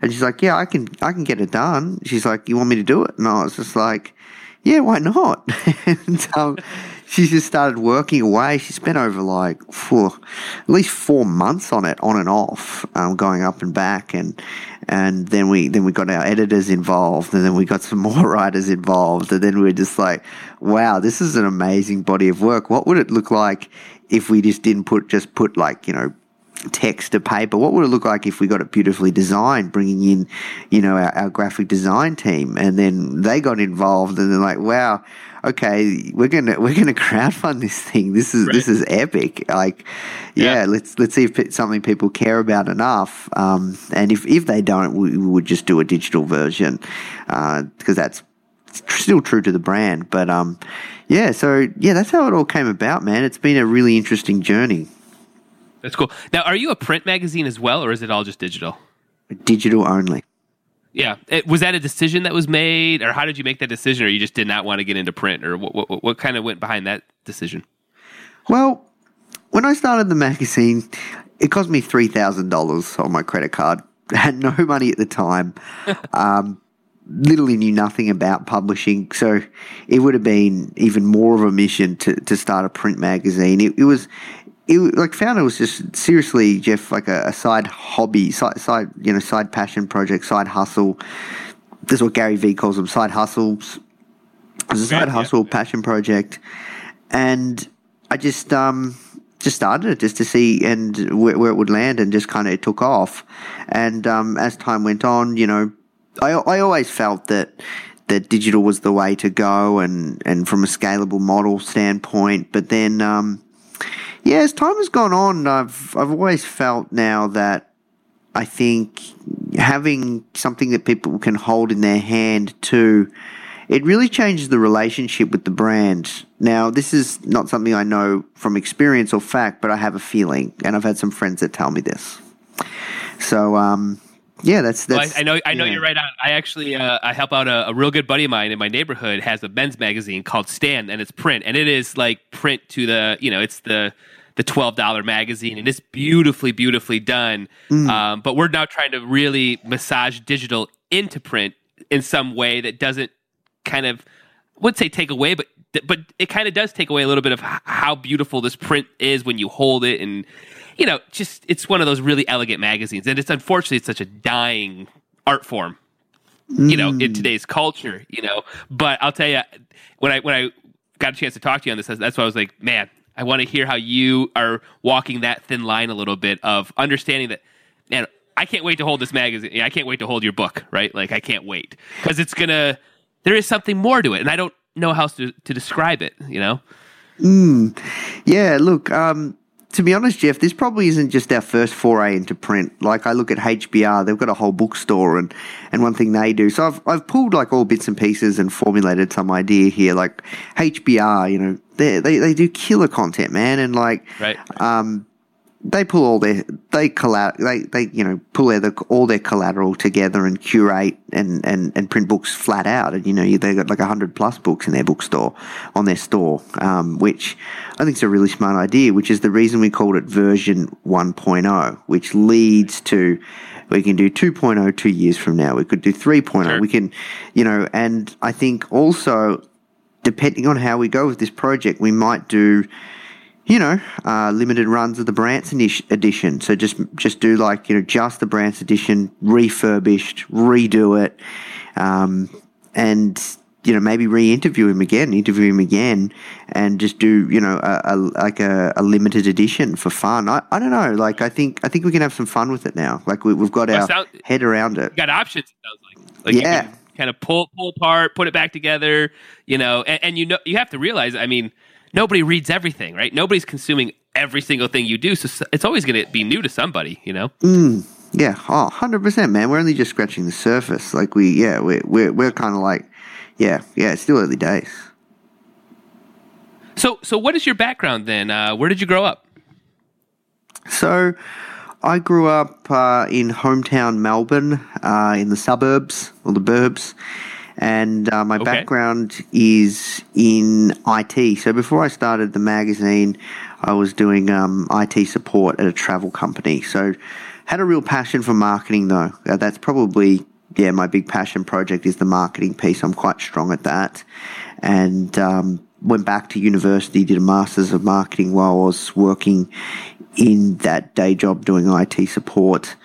and she's like, "Yeah, I can, I can get it done." She's like, "You want me to do it?" And I was just like, "Yeah, why not?" and um, she just started working away. She spent over like for at least four months on it, on and off, um, going up and back, and and then we then we got our editors involved, and then we got some more writers involved, and then we were just like, wow, this is an amazing body of work. What would it look like if we just didn't put just put like you know text to paper? What would it look like if we got it beautifully designed, bringing in, you know, our, our graphic design team, and then they got involved, and they're like, "Wow, okay, we're gonna we're gonna crowdfund this thing. This is this is epic. Like, yeah, Yeah. let's let's see if it's something people care about enough. Um, and if if they don't, we, we would just do a digital version because that's still true to the brand. But um, yeah, so yeah, that's how it all came about, man. It's been a really interesting journey. That's cool. Now, are you a print magazine as well, or is it all just digital? Digital only. Yeah. It, was that a decision that was made, or how did you make that decision, or you just did not want to get into print, or what, what, what kind of went behind that decision? Well, when I started the magazine, it cost me three thousand dollars on my credit card. I had no money at the time. um, literally knew nothing about publishing, so it would have been even more of a mission to, to start a print magazine. It, it was. It, like Foundr was just seriously Jeff like a, a side hobby side side you know side passion project side hustle. This is what Gary Vee calls them side hustles. It was a side yeah. hustle passion project. And I just um just started it just to see and where, where it would land and just kind of it took off. And um, as time went on you know I, I always felt that that digital was the way to go and and from a scalable model standpoint. But then um, yeah as time has gone on I've I've always felt now that I think having something that people can hold in their hand too, it really changes the relationship with the brand. Now, this is not something I know from experience or fact, but I have a feeling, and I've had some friends that tell me this. So, um, yeah, that's Well. I, I know, I know yeah. you're right on. I actually, uh, I help out a, a real good buddy of mine in my neighborhood has a men's magazine called Stand, and it's print, and it is like print to the, you know, it's the the twelve dollar magazine, and it's beautifully, beautifully done. Mm. Um, but we're now trying to really massage digital into print in some way that doesn't kind of would say take away, but but it kind of does take away a little bit of how beautiful this print is when you hold it and you know just it's one of those really elegant magazines and it's unfortunately it's such a dying art form you know in Mm. today's culture you know but i'll tell you when i when i got a chance to talk to you on this that's why i was like man i want to hear how you are walking that thin line a little bit of understanding that man i can't wait to hold this magazine i can't wait to hold your book right? Like i can't wait. Because it's gonna there is something more to it and i don't know how to, to describe it you know? Yeah, look, um, to be honest, Jeff, this probably isn't just our first foray into print. Like I look at HBR, they've got a whole bookstore and, and one thing they do. So I've, I've pulled like all bits and pieces and formulated some idea here. Like HBR, you know, they, they, they do killer content, man. And like, right um, they pull all their they collab they they you know pull their, all their collateral together and curate and, and, and print books flat out. And you know they got like hundred plus books in their bookstore on their store um, which I think is a really smart idea which is the reason we called it version 1.0 which leads to we can do 2.0 two years from now. We could do 3.0 Sure. we can you know and I think also depending on how we go with this project we might do you know, uh, limited runs of the Branson ish- edition. So just just do like you know just the Branson edition, refurbished, redo it, um, and you know maybe re-interview him again, interview him again, and just do you know a, a like a, a limited edition for fun. I, I don't know. Like I think I think we can have some fun with it now. Like we, we've got our head around it. got options. It sounds like, like Yeah. you can kind of pull pull apart, put it back together. You know, and, and you know you have to realize. I mean, nobody reads everything, right? Nobody's consuming every single thing you do, so it's always going to be new to somebody. You know. Yeah, oh, 100%, man. We're only just scratching the surface. Like we, yeah, we're we're, we're kind of like, yeah, yeah. It's still early days. So so what is your background then? Uh, where did you grow up? So, I grew up uh, in hometown Melbourne, uh, in the suburbs or the burbs, and uh, my Okay. background is in IT. So before I started the magazine, I was doing um, IT support at a travel company. So, had a real passion for marketing, though. Uh, that's probably yeah my big passion project is the marketing piece. I'm quite strong at that, and um, went back to university, did a masters of marketing while I was working in that day job doing IT support.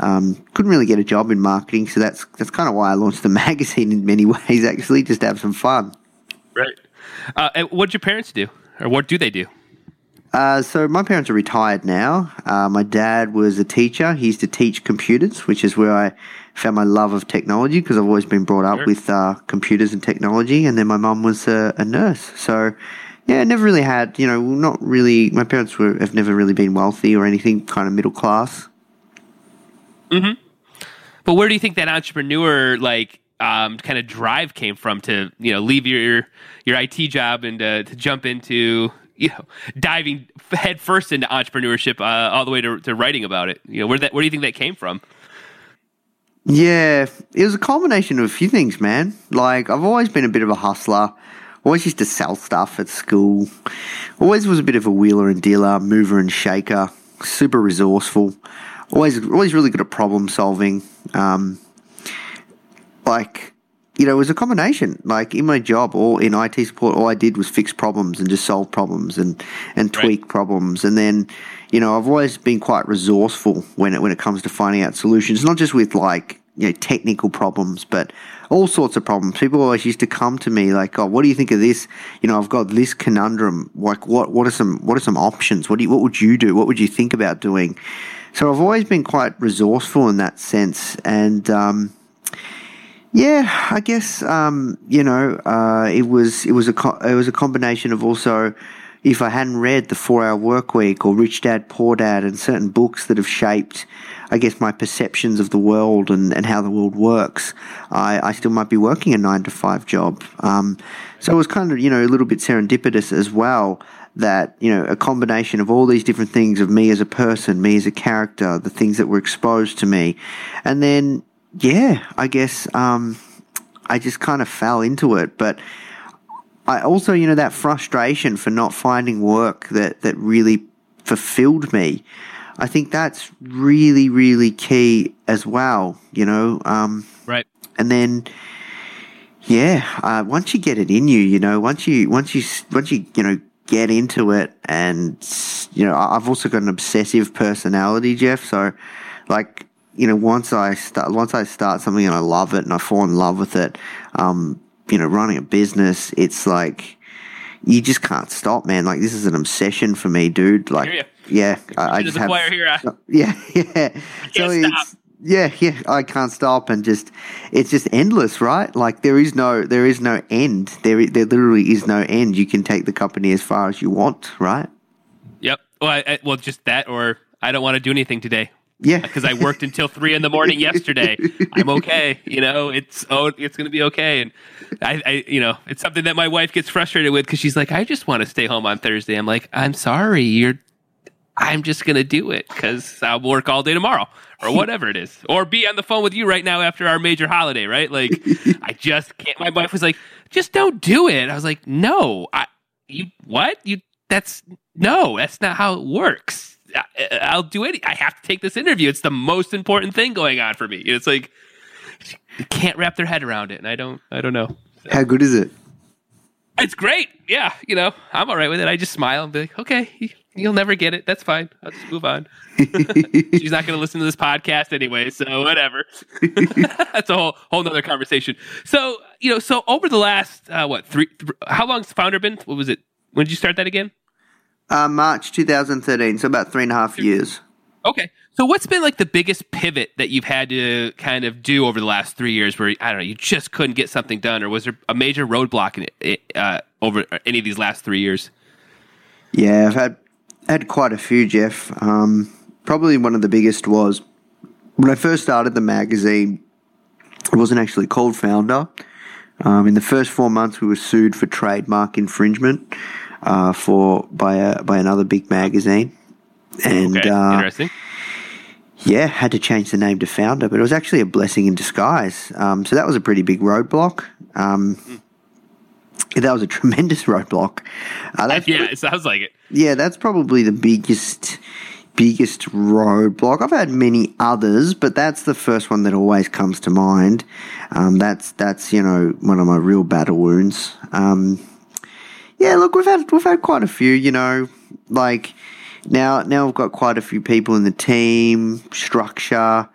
Um, couldn't really get a job in marketing, so that's that's kind of why I launched the magazine in many ways. Actually, just to have some fun. Right. Uh, what did your parents do, or what do they do? Uh, so my parents are retired now. Uh, my dad was a teacher. He used to teach computers, which is where I found my love of technology because I've always been brought up Sure. with uh, computers and technology. And then my mum was a, a nurse. So yeah, never really had you know not really. My parents were have never really been wealthy or anything. Kind of middle class. But where do you think that entrepreneur like um, kind of drive came from to you know leave your your IT job and uh, to jump into you know diving head first into entrepreneurship uh, all the way to, to writing about it? You know where that where do you think that came from? Yeah, it was a combination of a few things, man. Like, I've always been a bit of a hustler. Always used to sell stuff at school. Always was a bit of a wheeler and dealer, mover and shaker. Super resourceful. Always, always really good at problem solving. Um, like, you know, it was a combination. Like in my job or in IT support, all I did was fix problems and just solve problems and and Right. tweak problems. And then, you know, I've always been quite resourceful when it when it comes to finding out solutions, not just with like you know technical problems, but all sorts of problems. People always used to come to me like, "Oh, what do you think of this? You know, I've got this conundrum. Like, what what are some what are some options? What do you, what would you do? What would you think about doing?" So I've always been quite resourceful in that sense, and um, yeah, I guess um, you know uh, it was it was a co- it was a combination of also if I hadn't read the Four Hour Work Week or Rich Dad Poor Dad and certain books that have shaped, I guess, my perceptions of the world and, and how the world works, I, I still might be working a nine to five job. Um, so it was kind of you know a little bit serendipitous as well that you know a combination of all these different things of me as a person, me as a character, the things that were exposed to me, and then yeah, I guess um, I just kind of fell into it. But I also, you know, that frustration for not finding work that that really fulfilled me. I think that's really, really key as well. You know, um, Right. and then yeah, uh, once you get it in you, you know, once you once you once you you know get into it, and you know, I've also got an obsessive personality, Jeff. So, like, you know, once I start once I start something and I love it and I fall in love with it, um, you know, running a business, it's like you just can't stop, man. Like, this is an obsession for me, dude. Like, yeah, I, I just have here, yeah, yeah. So it's yeah, yeah. I can't stop and just it's just endless, right? Like there is no there is no end. There there literally is no end. You can take the company as far as you want, right? Yep. Well, I, I, well, just that, or I don't want to do anything today Yeah, because I worked until three in the morning yesterday. I'm okay. You know, it's oh, it's going to be okay. And I, I, you know, it's something that my wife gets frustrated with because she's like, I just want to stay home on Thursday. I'm like, I'm sorry, you're. I'm just going to do it because I'll work all day tomorrow or whatever it is, or be on the phone with you right now after our major holiday, right? Like, I just can't. My wife was like, just don't do it. I was like, no, I, you, what? You, that's, no, that's not how it works. I, I'll do it. I have to take this interview. It's the most important thing going on for me. It's like, can't wrap their head around it. And I don't, I don't know. how good is it? It's great. Yeah. You know, I'm all right with it. I just smile and be like, okay, you'll never get it. That's fine. I'll just move on. She's not going to listen to this podcast anyway. So whatever. That's a whole, whole nother conversation. So, you know, so over the last, uh, what, three, th- how long's the Foundr been? What was it? When did you start that again? Uh, March 2013, so about three and a half years. Okay. So what's been like the biggest pivot that you've had to kind of do over the last three years where, I don't know, you just couldn't get something done or was there a major roadblock in it, uh, over any of these last three years? Yeah, I've had had quite a few, Jeff. Um, probably one of the biggest was when I first started the magazine. It wasn't actually called Foundr. Um, in the first four months, we were sued for trademark infringement uh, for by a, by another big magazine, and Okay. uh, Interesting. yeah, had to change the name to Foundr, but it was actually a blessing in disguise. Um, so that was a pretty big roadblock. Um, that was a tremendous roadblock. Uh, Yeah, it sounds like it. yeah, that's probably the biggest biggest roadblock. I've had many others, but that's the first one that always comes to mind. Um, that's that's you know one of my real battle wounds. Um, yeah, look, we've had we've had quite a few. You know, like now now we've got quite a few people in the team, structure,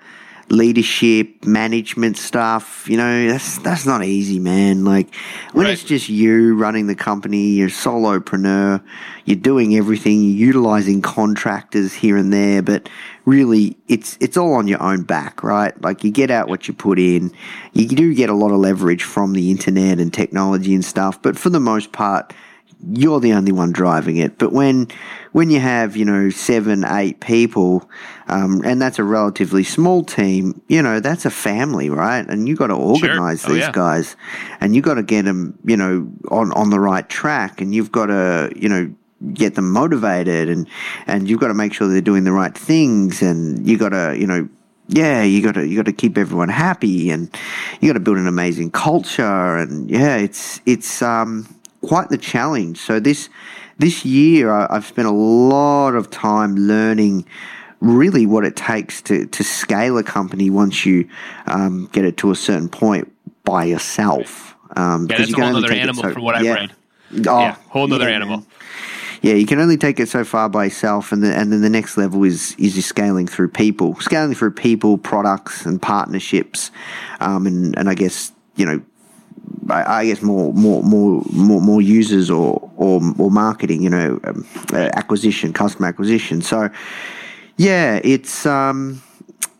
leadership, management stuff. You know, that's that's not easy, man. Like when Right. it's just you running the company, you're a solopreneur, you're doing everything, you're utilizing contractors here and there, but really it's it's all on your own back, right? Like you get out what you put in. You do get a lot of leverage from the internet and technology and stuff, but for the most part, you're the only one driving it. But when when you have you know seven, eight people, um, and that's a relatively small team, you know that's a family, right? And you got to organize Oh, these yeah. guys, and you got to get them, you know, on on the right track, and you've got to, you know. Get them motivated, and and you've got to make sure they're doing the right things, and you got to, you know, yeah, you got to you got to keep everyone happy, and you got to build an amazing culture, and yeah, it's it's um quite the challenge. So this this year, I, I've spent a lot of time learning really what it takes to to scale a company once you um, get it to a certain point by yourself. Um, Yeah, because that's you a whole other animal so- from what I've yeah. read. Oh, yeah, whole nother yeah, animal. man. Yeah, you can only take it so far by yourself, and then and then the next level is is scaling through people, scaling through people, products, and partnerships, um, and and I guess you know, I, guess more more more more more users or or or marketing, you know, um, uh, acquisition, customer acquisition. So yeah, it's um,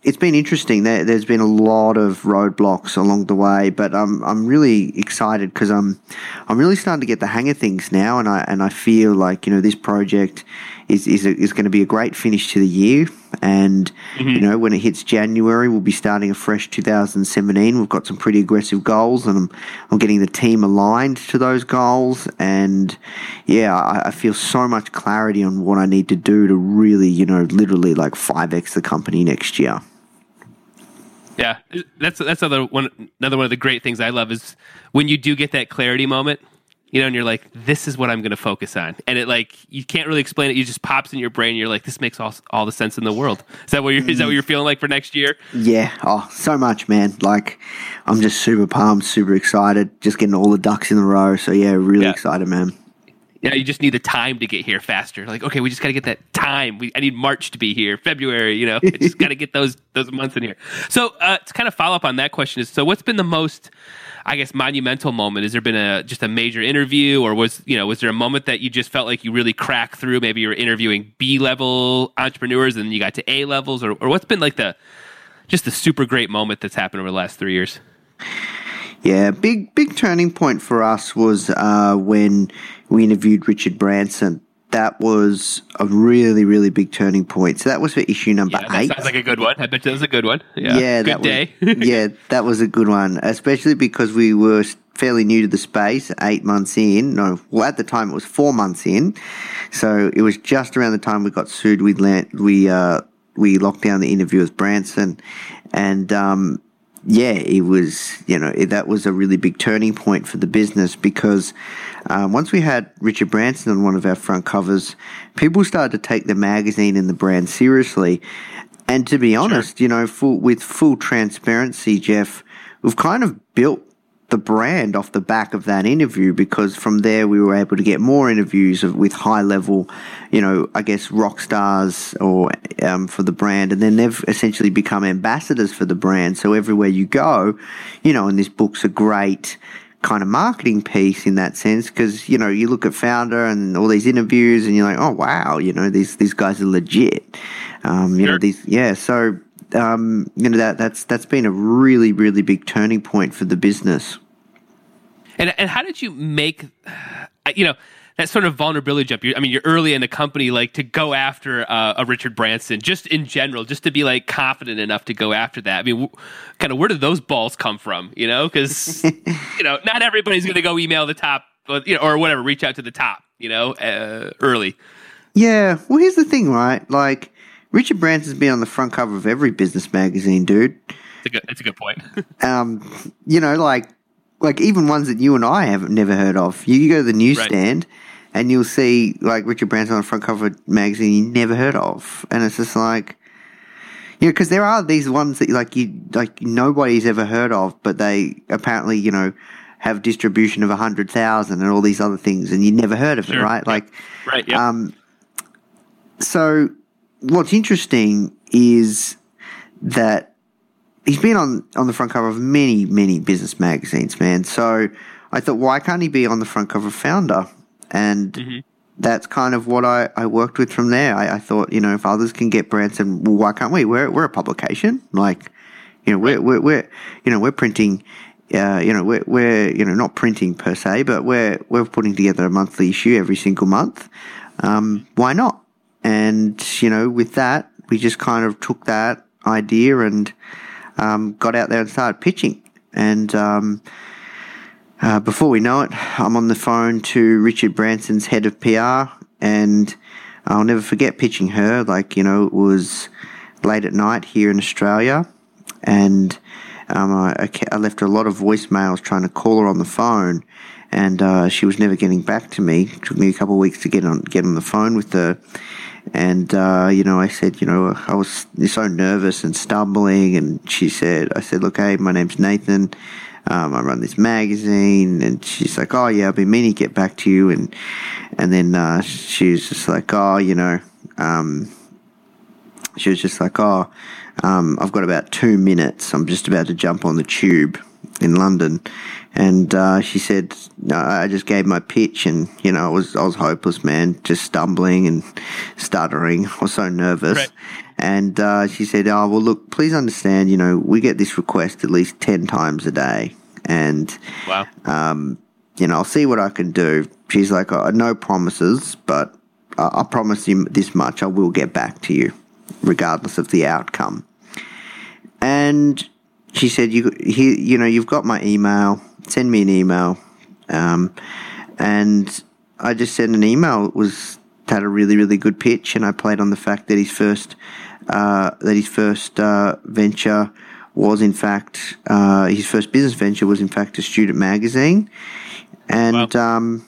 it's been interesting. There, there's been a lot of roadblocks along the way, but I'm I'm really excited because I'm I'm really starting to get the hang of things now, and I and I feel like you know this project is is a, is going to be a great finish to the year. And mm-hmm. you know when it hits January, we'll be starting a fresh 2017. We've got some pretty aggressive goals, and I'm I'm getting the team aligned to those goals. And yeah, I, I feel so much clarity on what I need to do to really you know literally like five x the company next year. Yeah, that's that's another one. Another one of the great things I love is when you do get that clarity moment. You know, and you're like, this is what I'm going to focus on, and it like you can't really explain it. You just pops in your brain. You're like, this makes all all the sense in the world. Is that what you're? Is that what you're feeling like for next year? Yeah. Oh, so much, man. Like, I'm just super pumped, super excited, just getting all the ducks in a row. So yeah, really Yeah. excited, man. Yeah, you just need the time to get here faster. Like, okay, we just got to get that time. We, I need March to be here, February. You know, I just got to get those those months in here. So, uh, to kind of follow up on that question is, so what's been the most, I guess, monumental moment? Has there been a just a major interview, or was you know, was there a moment that you just felt like you really cracked through? Maybe you were interviewing B level entrepreneurs, and then you got to A levels, or or what's been like the just the super great moment that's happened over the last three years? Yeah, big big turning point for us was uh, when we interviewed Richard Branson. That was a really really big turning point. So that was for issue number Yeah, that eight. sounds like a good one. I bet that was a good one. Yeah, yeah, good that day. Was, yeah, that was a good one, especially because we were fairly new to the space, eight months in. No, well, at the time it was four months in, so it was just around the time we got sued. We land, we uh, we locked down the interview with Branson, and um, yeah, it was you know it, that was a really big turning point for the business because um, once we had Richard Branson on one of our front covers, people started to take the magazine and the brand seriously. And to be honest, you know, full, with full transparency, Jeff, we've kind of built the brand off the back of that interview because from there we were able to get more interviews of, with high level, you know, I guess rock stars or um, for the brand, and then they've essentially become ambassadors for the brand. So everywhere you go, you know, and this book's a great kind of marketing piece in that sense because you know you look at Foundr and all these interviews and you're like oh wow you know these these guys are legit. Um, you know these yeah so um, you know that that's that's been a really really big turning point for the business. And and how did you make, you know, that sort of vulnerability jump? You're, I mean, you're early in the company, like to go after uh, a Richard Branson, just in general, just to be like confident enough to go after that. I mean, w- kind of where did those balls come from? You know, because you know, not everybody's going to go email the top, you know, or whatever, reach out to the top, you know, uh, early. yeah well here's the thing right like richard branson's been on the front cover of every business magazine dude It's a good, it's a good point. um, you know, like like even ones that you and I have never heard of. You, you go to the newsstand and you'll see like Richard Branson on the front cover of a magazine you never heard of, and it's just like. You know, because there are these ones that like you like nobody's ever heard of, but they apparently you know have distribution of a hundred thousand and all these other things, and you never heard of it, right? Like, right. Yeah. um, so what's interesting is that he's been on, on the front cover of many, many business magazines, man. So I thought, why can't he be on the front cover of Foundr? And that's kind of what I, I worked with from there. I, I thought, you know, if others can get Branson, well, why can't we? We're, we're a publication. Like, you know, we're, we're, we're you know, we're printing, uh, you know, we're, we're, you know, not printing per se, but we're, we're putting together a monthly issue every single month. Um, why not? And, you know, with that, we just kind of took that idea and, um, got out there and started pitching. And, um, uh, before we know it, I'm on the phone to Richard Branson's head of PR, and I'll never forget pitching her. Like, you know, it was late at night here in Australia, and um, I, I left a lot of voicemails trying to call her on the phone, and uh, she was never getting back to me. It took me a couple of weeks to get on get on the phone with her. And, uh, you know, I said, you know, I was so nervous and stumbling. And she said, I said, look, hey, my name's Nathan. Um, I run this magazine. And she's like, oh, yeah, I've been meaning to get back to you. And, and then, uh, she was just like, oh, you know, um, she was just like, oh, um, I've got about two minutes. I'm just about to jump on the tube in London. And uh, she said, no, I just gave my pitch, and you know, I was I was hopeless, man, just stumbling and stuttering. I was so nervous. Right. And uh, she said, "Oh well, look, please understand. You know, we get this request at least ten times a day, and wow. you know, I'll see what I can do." She's like, oh, "No promises, but I, I promise you this much: I will get back to you, regardless of the outcome." And she said, "You, he, you know, you've got my email. Send me an email." Um, and I just sent an email. It was had a really, really good pitch, and I played on the fact that his first uh, that his first uh, venture was in fact uh, his first business venture was in fact a student magazine. and wow. um,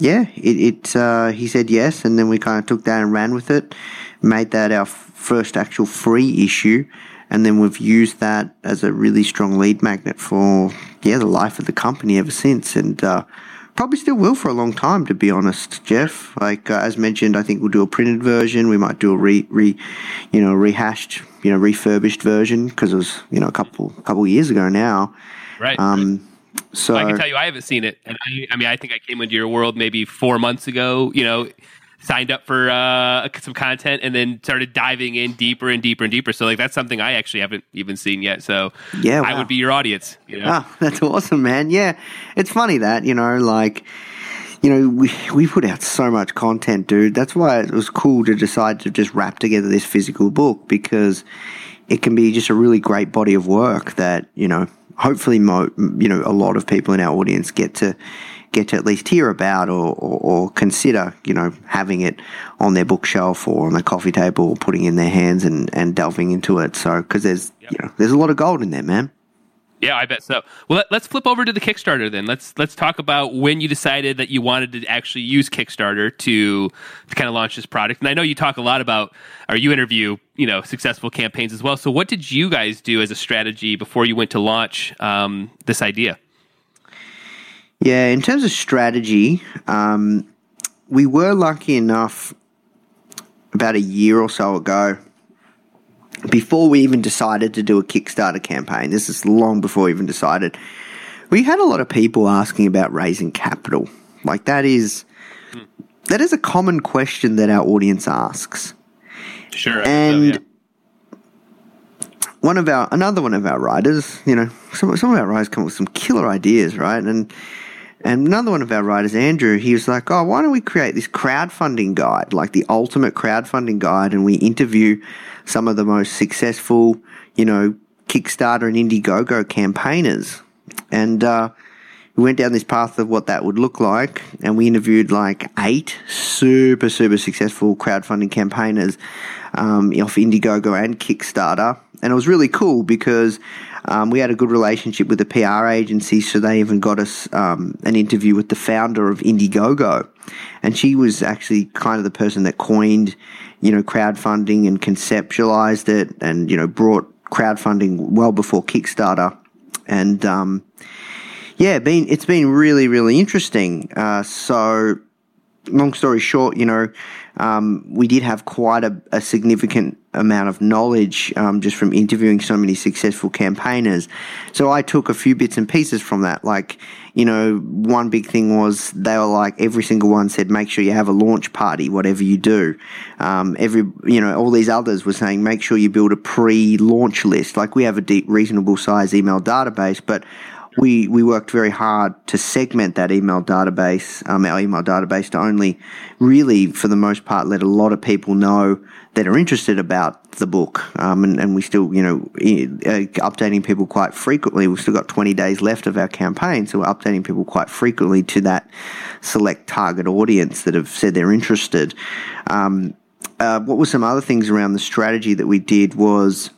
yeah, it, it uh, he said yes, and then we kind of took that and ran with it, made that our first actual free issue, and then we've used that as a really strong lead magnet for yeah the life of the company ever since, and uh, probably still will for a long time, to be honest, Jeff. Like uh, as mentioned, I think we'll do a printed version. We might do a re, re you know, rehashed, you know, refurbished version because it was you know a couple couple years ago now. Right. Um, so I can tell you, I haven't seen it, and I, I mean, I think I came into your world maybe four months ago. You know, signed up for uh, some content and then started diving in deeper and deeper and deeper. So like that's something I actually haven't even seen yet. So yeah, wow. I would be your audience. You know? Oh, that's awesome, man. Yeah, it's funny that you know, like you know, we we put out so much content, dude. That's why it was cool to decide to just wrap together this physical book because it can be just a really great body of work that you know, hopefully, mo- you know, a lot of people in our audience get to get to at least hear about or, or, or, consider, you know, having it on their bookshelf or on their coffee table or putting in their hands and, and delving into it. So, because there's, yep. you know, there's a lot of gold in there, man. Yeah, I bet so. Well, let, us flip over to the Kickstarter then. Let's let's talk about when you decided that you wanted to actually use Kickstarter to, to kind of launch this product. And I know you talk a lot about, or you interview, you know, successful campaigns as well. So, what did you guys do as a strategy before you went to launch um, this idea? Yeah, in terms of strategy, um, we were lucky enough about a year or so ago, before we even decided to do a Kickstarter campaign. This is long before we even decided. We had a lot of people asking about raising capital. Like that is that is a common question that our audience asks. Sure, and. So, yeah one of our another one of our writers, you know, some some of our writers come up with some killer ideas, right? And and another one of our writers, Andrew, he was like, oh, why don't we create this crowdfunding guide, like the ultimate crowdfunding guide, and we interview some of the most successful, you know, Kickstarter and Indiegogo campaigners. And uh, we went down this path of what that would look like, and we interviewed like eight super, super successful crowdfunding campaigners um, off Indiegogo and Kickstarter. And it was really cool because um, we had a good relationship with the PR agency, so they even got us um, an interview with the founder of Indiegogo, and she was actually kind of the person that coined, you know, crowdfunding and conceptualized it, and you know, brought crowdfunding well before Kickstarter, and um, yeah, been it's been really really interesting. Uh, so, long story short, you know, um, we did have quite a, a significant amount of knowledge um, just from interviewing so many successful campaigners. So I took a few bits and pieces from that. Like, you know, one big thing was they were like, every single one said, make sure you have a launch party, whatever you do. Um, every, you know, all these others were saying, make sure you build a pre launch list. Like, we have a deep, reasonable size email database, but we we worked very hard to segment that email database, um, our email database, to only really, for the most part, let a lot of people know that are interested about the book. Um, and, and we still, you know, uh, updating people quite frequently. We've still got 20 days left of our campaign, so we're updating people quite frequently to that select target audience that have said they're interested. Um, uh, what were some other things around the strategy that we did was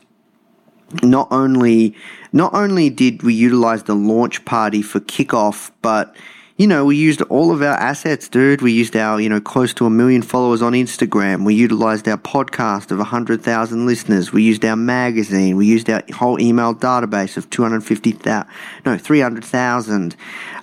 not only not only did we utilize the launch party for kickoff, but you know, we used all of our assets, dude. We used our, you know, close to a million followers on Instagram. We utilized our podcast of 100,000 listeners. We used our magazine. We used our whole email database of 250,000, no, 300,000.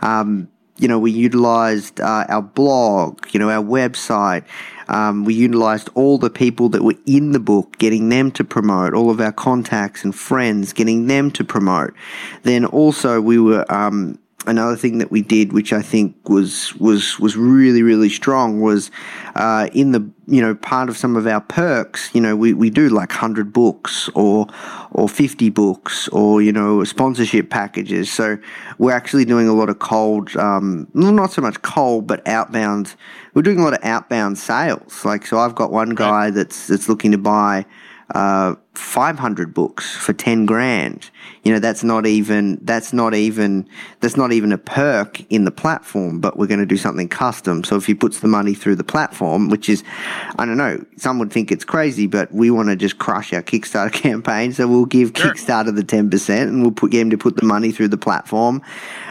Um, you know, we utilized uh, our blog, you know, our website. Um, we utilized all the people that were in the book, getting them to promote, all of our contacts and friends, getting them to promote. Then also we were, um, another thing that we did, which I think was was was really really strong, was uh, in the you know part of some of our perks. You know, we, we do like hundred books or or fifty books or you know sponsorship packages. So we're actually doing a lot of cold, um, not so much cold, but outbound. We're doing a lot of outbound sales. Like so, I've got one guy that's that's looking to buy uh, 500 books for 10 grand. You know, that's not even, that's not even, that's not even a perk in the platform, but we're going to do something custom. So if he puts the money through the platform, which is, I don't know, some would think it's crazy, but we want to just crush our Kickstarter campaign. So we'll give sure. Kickstarter the 10% and we'll put, get him to put the money through the platform.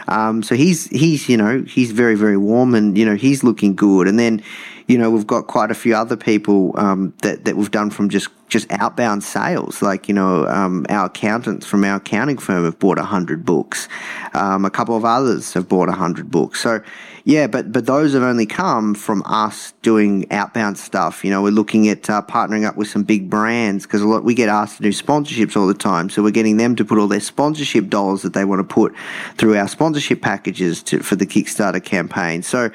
Um, so he's, he's, you know, he's very, very warm and, you know, he's looking good. And then, you know, we've got quite a few other people um, that that we've done from just just outbound sales. Like you know, um, our accountants from our accounting firm have bought hundred books. Um, a couple of others have bought hundred books. So yeah, but but those have only come from us doing outbound stuff. You know, we're looking at uh, partnering up with some big brands because a lot we get asked to do sponsorships all the time. So we're getting them to put all their sponsorship dollars that they want to put through our sponsorship packages to, for the Kickstarter campaign. So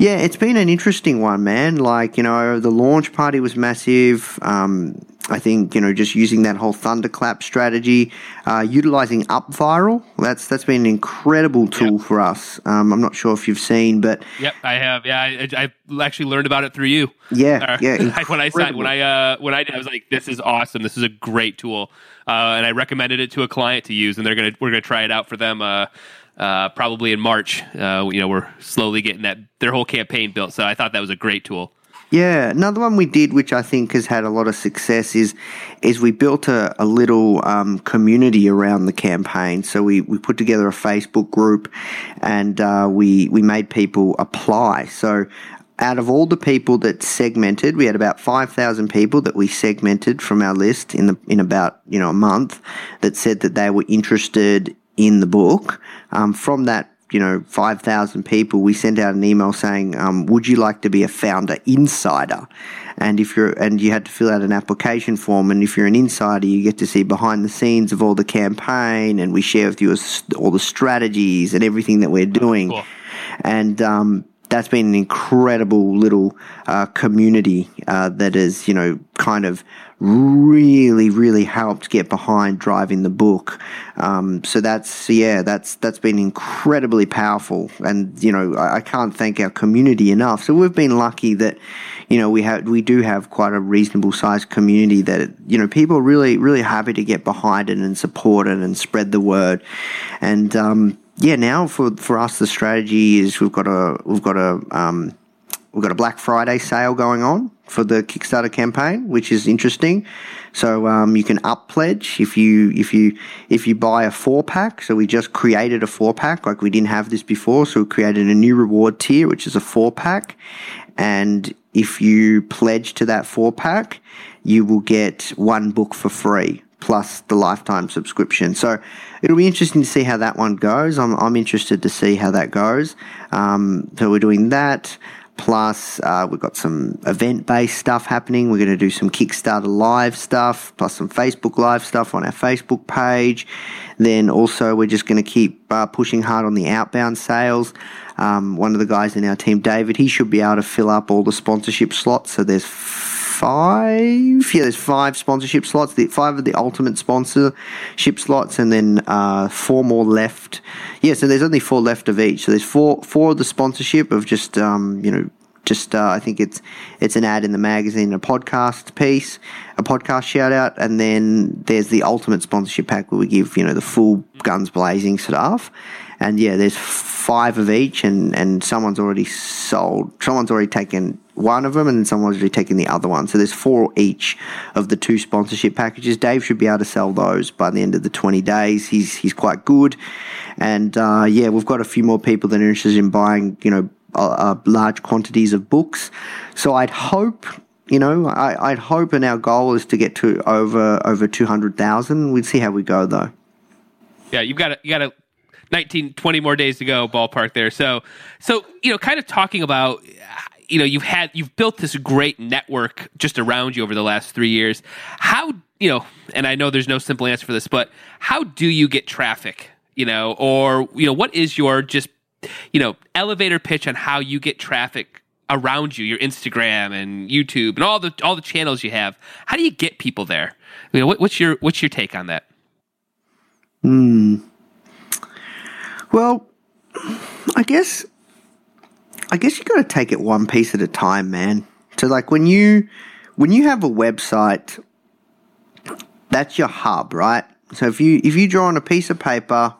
yeah, it's been an interesting one, man. Like, you know, the launch party was massive. Um, I think, you know, just using that whole thunderclap strategy, uh, utilizing UpViral, that's that's been an incredible tool yep. for us. Um, I'm not sure if you've seen, but yep, I have. Yeah, I, I actually learned about it through you. Yeah, uh, yeah. when I saw when I uh, when I did, I was like, this is awesome. This is a great tool, uh, and I recommended it to a client to use, and they're gonna we're gonna try it out for them uh, probably in March. Uh, you know, we're slowly getting that their whole campaign built. So I thought that was a great tool. Yeah, another one we did, which I think has had a lot of success, is is we built a, a little um, community around the campaign. So we, we put together a Facebook group, and uh, we we made people apply. So out of all the people that segmented, we had about five thousand people that we segmented from our list in the in about you know a month that said that they were interested in the book. Um, from that, you know, 5,000 people, we sent out an email saying, um, would you like to be a Foundr insider? And if you're, and you had to fill out an application form. And if you're an insider, you get to see behind the scenes of all the campaign and we share with you all the strategies and everything that we're doing. Cool. And, um, that's been an incredible little uh, community uh, that has, you know, kind of really, really helped get behind driving the book. Um, so that's yeah, that's that's been incredibly powerful, and you know I, I, can't thank our community enough. So we've been lucky that you know we have we do have quite a reasonable sized community that you know people are really really happy to get behind it and support it and spread the word, and um, yeah, now for for us the strategy is we've got a we've got a um, we've got a Black Friday sale going on for the Kickstarter campaign, which is interesting. So um, you can up pledge if you if you if you buy a four pack. So we just created a four pack, like we didn't have this before. So we created a new reward tier, which is a four pack, and if you pledge to that four pack, you will get one book for free plus the lifetime subscription. So it'll be interesting to see how that one goes. I'm, I'm interested to see how that goes. Um, so we're doing that. Plus, uh, we've got some event based stuff happening. We're going to do some Kickstarter live stuff, plus some Facebook live stuff on our Facebook page. Then also, we're just going to keep uh, pushing hard on the outbound sales. Um, one of the guys in our team, David, he should be able to fill up all the sponsorship slots. So there's five. Yeah, there's five sponsorship slots. The five of the ultimate sponsorship slots, and then uh, four more left. Yeah, so there's only four left of each. So there's four four of the sponsorship of just um, you know just uh, I think it's it's an ad in the magazine, a podcast piece, a podcast shout out, and then there's the ultimate sponsorship pack where we give you know the full guns blazing stuff. And yeah, there's five of each, and, and someone's already sold. Someone's already taken one of them, and then someone's already taken the other one. So there's four each of the two sponsorship packages. Dave should be able to sell those by the end of the 20 days. He's he's quite good, and uh, yeah, we've got a few more people that are interested in buying, you know, uh, large quantities of books. So I'd hope you know, I, would hope, and our goal is to get to over over two hundred thousand. We'd see how we go, though. Yeah, you've got to you got a 19, 20 more days to go, ballpark there. So, so you know, kind of talking about you know you've had you've built this great network just around you over the last three years. How you know, and I know there's no simple answer for this, but how do you get traffic? You know, or you know, what is your just you know elevator pitch on how you get traffic around you, your Instagram and YouTube and all the all the channels you have. How do you get people there? You know, what, what's your what's your take on that? Hmm. Well, I guess I guess you got to take it one piece at a time, man. So like when you when you have a website that's your hub, right? So if you if you draw on a piece of paper,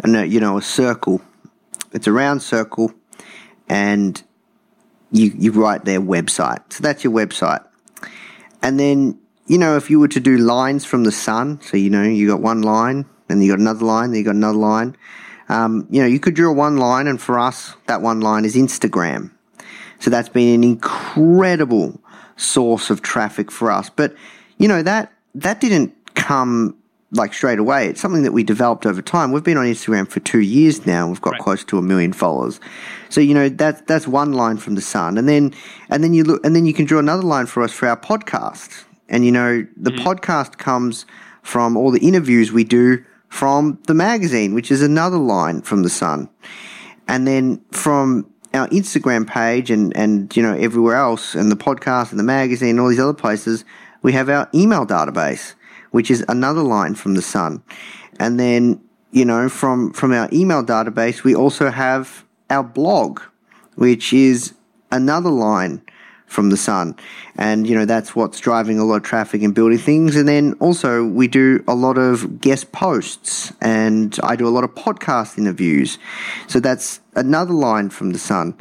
and a, you know a circle, it's a round circle, and you you write their website. So that's your website, and then you know if you were to do lines from the sun, so you know you got one line, and you got another line, then you got another line. Um, you know you could draw one line, and for us that one line is Instagram. So that's been an incredible source of traffic for us. But you know that that didn't come like straight away. It's something that we developed over time. We've been on Instagram for two years now. We've got Right. close to a million followers. So you know that's that's one line from the sun, and then and then you look and then you can draw another line for us for our podcast. And you know the podcast comes from all the interviews we do from the magazine, which is another line from the sun. And then from our Instagram page and and you know everywhere else and the podcast and the magazine and all these other places we have our email database which is another line from the sun. And then you know from from our email database we also have our blog which is another line from the sun. And you know that's what's driving a lot of traffic and building things. And then also we do a lot of guest posts and i do a lot of podcast interviews. So that's another line from the sun.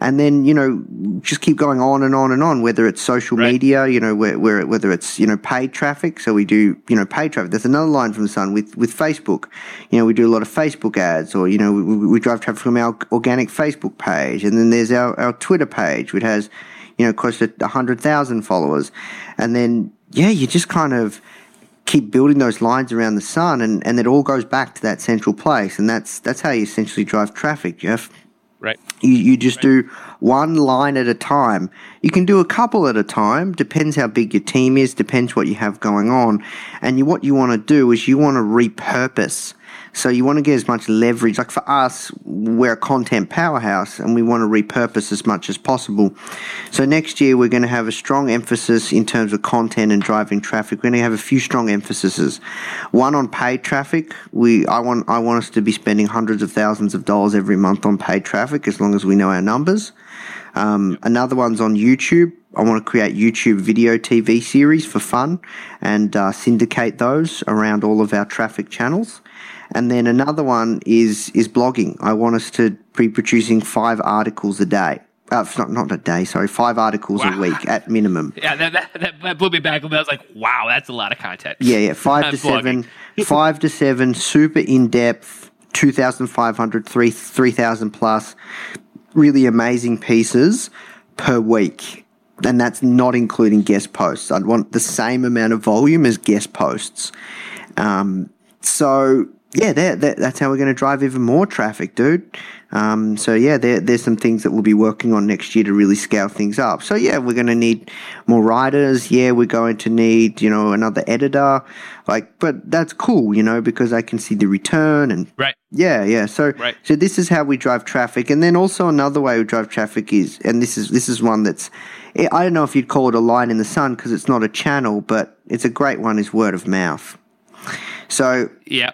And then you know just keep going on and on and on whether it's social Right. media you know where, where whether it's you know paid traffic. So we do you know paid traffic. There's another line from the sun with with facebook. You know we do a lot of facebook ads or you know we, we we drive traffic from our organic facebook page. And then there's our, our twitter page which has you know close to 100000 followers and then yeah you just kind of keep building those lines around the sun and, and it all goes back to that central place and that's that's how you essentially drive traffic jeff Right. you, you just do one line at a time. You can do a couple at a time, depends how big your team is, depends what you have going on. And you, what you want to do is you want to repurpose. So you want to get as much leverage. Like for us, we're a content powerhouse and we want to repurpose as much as possible. So next year we're going to have a strong emphasis in terms of content and driving traffic. We're going to have a few strong emphases. One on paid traffic. We I want I want us to be spending hundreds of thousands of dollars every month on paid traffic as long as we know our numbers. Um, another one's on YouTube. I want to create YouTube video TV series for fun and uh, syndicate those around all of our traffic channels. And then another one is is blogging. I want us to be producing five articles a day. Uh, not not a day, sorry, five articles Wow. a week at minimum. Yeah, that, that, that, that blew me back. I was like, wow, that's a lot of content. Yeah, yeah, five to seven, five to seven, super in depth, 2,500, 3 3,000 plus, really amazing pieces per week. And that's not including guest posts. I'd want the same amount of volume as guest posts. Um, so yeah, that, that, that's how we're going to drive even more traffic, dude. Um, so yeah, there, there's some things that we'll be working on next year to really scale things up. So yeah, we're going to need more writers. Yeah, we're going to need you know another editor. Like, but that's cool, you know, because I can see the return and Right. yeah, yeah. So, Right. so this is how we drive traffic, and then also another way we drive traffic is, and this is this is one that's, eh, I don't know if you'd call it a line in the sun because it's not a channel, but it's a great one. Is word of mouth. So, Yeah.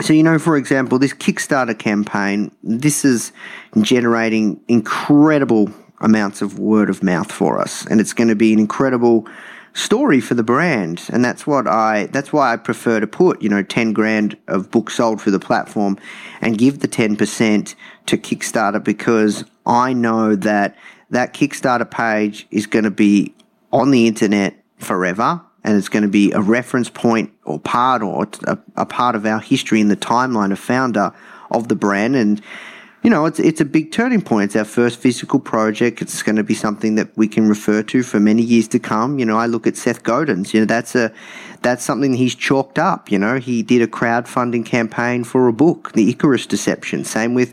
So you know, for example, this Kickstarter campaign, this is generating incredible amounts of word of mouth for us, and it's going to be an incredible story for the brand. And that's what i that's why i prefer to put you know 10 grand of books sold through the platform and give the 10% to kickstarter because i know that that kickstarter page is going to be on the internet forever and it's going to be a reference point or part or a, a part of our history in the timeline of Foundr of the brand and you know, it's it's a big turning point. It's our first physical project. It's going to be something that we can refer to for many years to come. You know, I look at Seth Godin's. You know, that's a that's something he's chalked up. You know, he did a crowdfunding campaign for a book, The Icarus Deception. Same with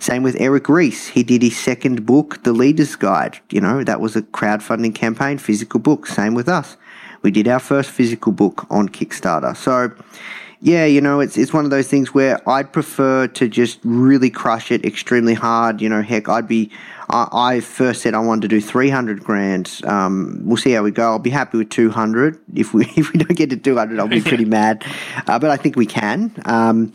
same with Eric Ries. He did his second book, The Leader's Guide. You know, that was a crowdfunding campaign, physical book. Same with us. We did our first physical book on Kickstarter. So yeah, you know, it's it's one of those things where I'd prefer to just really crush it extremely hard. You know, heck, I'd be. I, I first said I wanted to do three hundred grand. Um, we'll see how we go. I'll be happy with two hundred. If we if we don't get to two hundred, I'll be pretty mad. Uh, but I think we can. Um,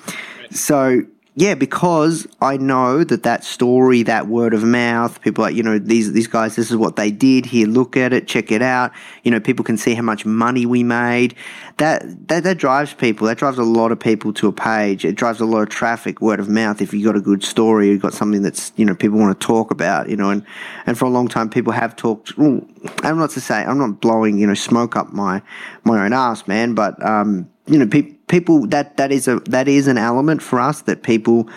so yeah, because I know that that story, that word of mouth, people like you know these these guys. This is what they did. Here, look at it, check it out. You know, people can see how much money we made. That that that drives people. That drives a lot of people to a page. It drives a lot of traffic, word of mouth. If you got a good story, you've got something that's you know people want to talk about. You know, and and for a long time, people have talked. Well, I'm not to say I'm not blowing you know smoke up my my own ass, man, but um, you know, pe- people that that is a that is an element for us that people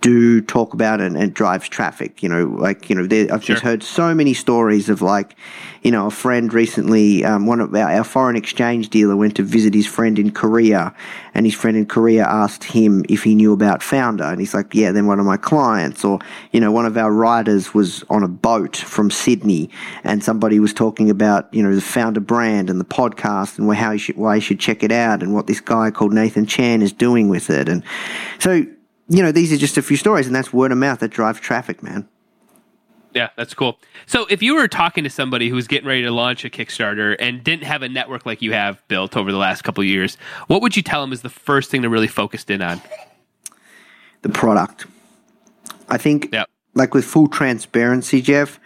do talk about and, and drives traffic. You know, like you know, there, I've just heard so many stories of like, you know, a friend recently, um, one of our, our foreign exchange dealer went to visit his friend in Korea, and his friend in Korea asked him if he knew about Foundr, and he's like, yeah, then one of my clients, or you know, one of our riders was on a boat from Sydney, and somebody was talking about you know the Foundr brand and the podcast and how you should why you should check it out and what this guy called Nathan Chan is doing with it, and so you know these are just a few stories, and that's word of mouth that drives traffic, man. Yeah, that's cool. So, if you were talking to somebody who was getting ready to launch a Kickstarter and didn't have a network like you have built over the last couple of years, what would you tell them is the first thing to really focused in on? the product. I think, Yep. like with full transparency, Jeff,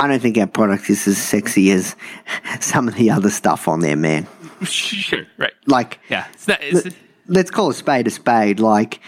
I don't think our product is as sexy as some of the other stuff on there, man. sure, right. Like, Yeah, it's not. It's, let's call a spade a spade. Like,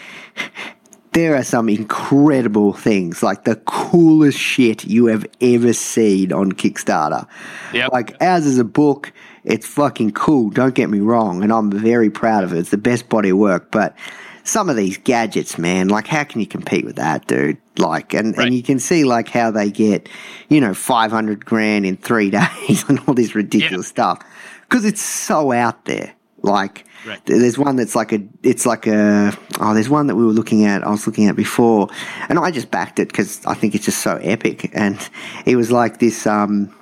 there are some incredible things, like the coolest shit you have ever seen on Kickstarter. Yep. Like, ours is a book. It's fucking cool. Don't get me wrong. And I'm very proud of it. It's the best body of work. But some of these gadgets, man, like, how can you compete with that, dude? Like, and, Right. and you can see, like, how they get, you know, 500 grand in three days and all this ridiculous stuff. Because it's so out there. Like, Right. there's one that's like a, it's like a, oh, there's one that we were looking at, I was looking at before, and I just backed it because I think it's just so epic. And it was like this, um,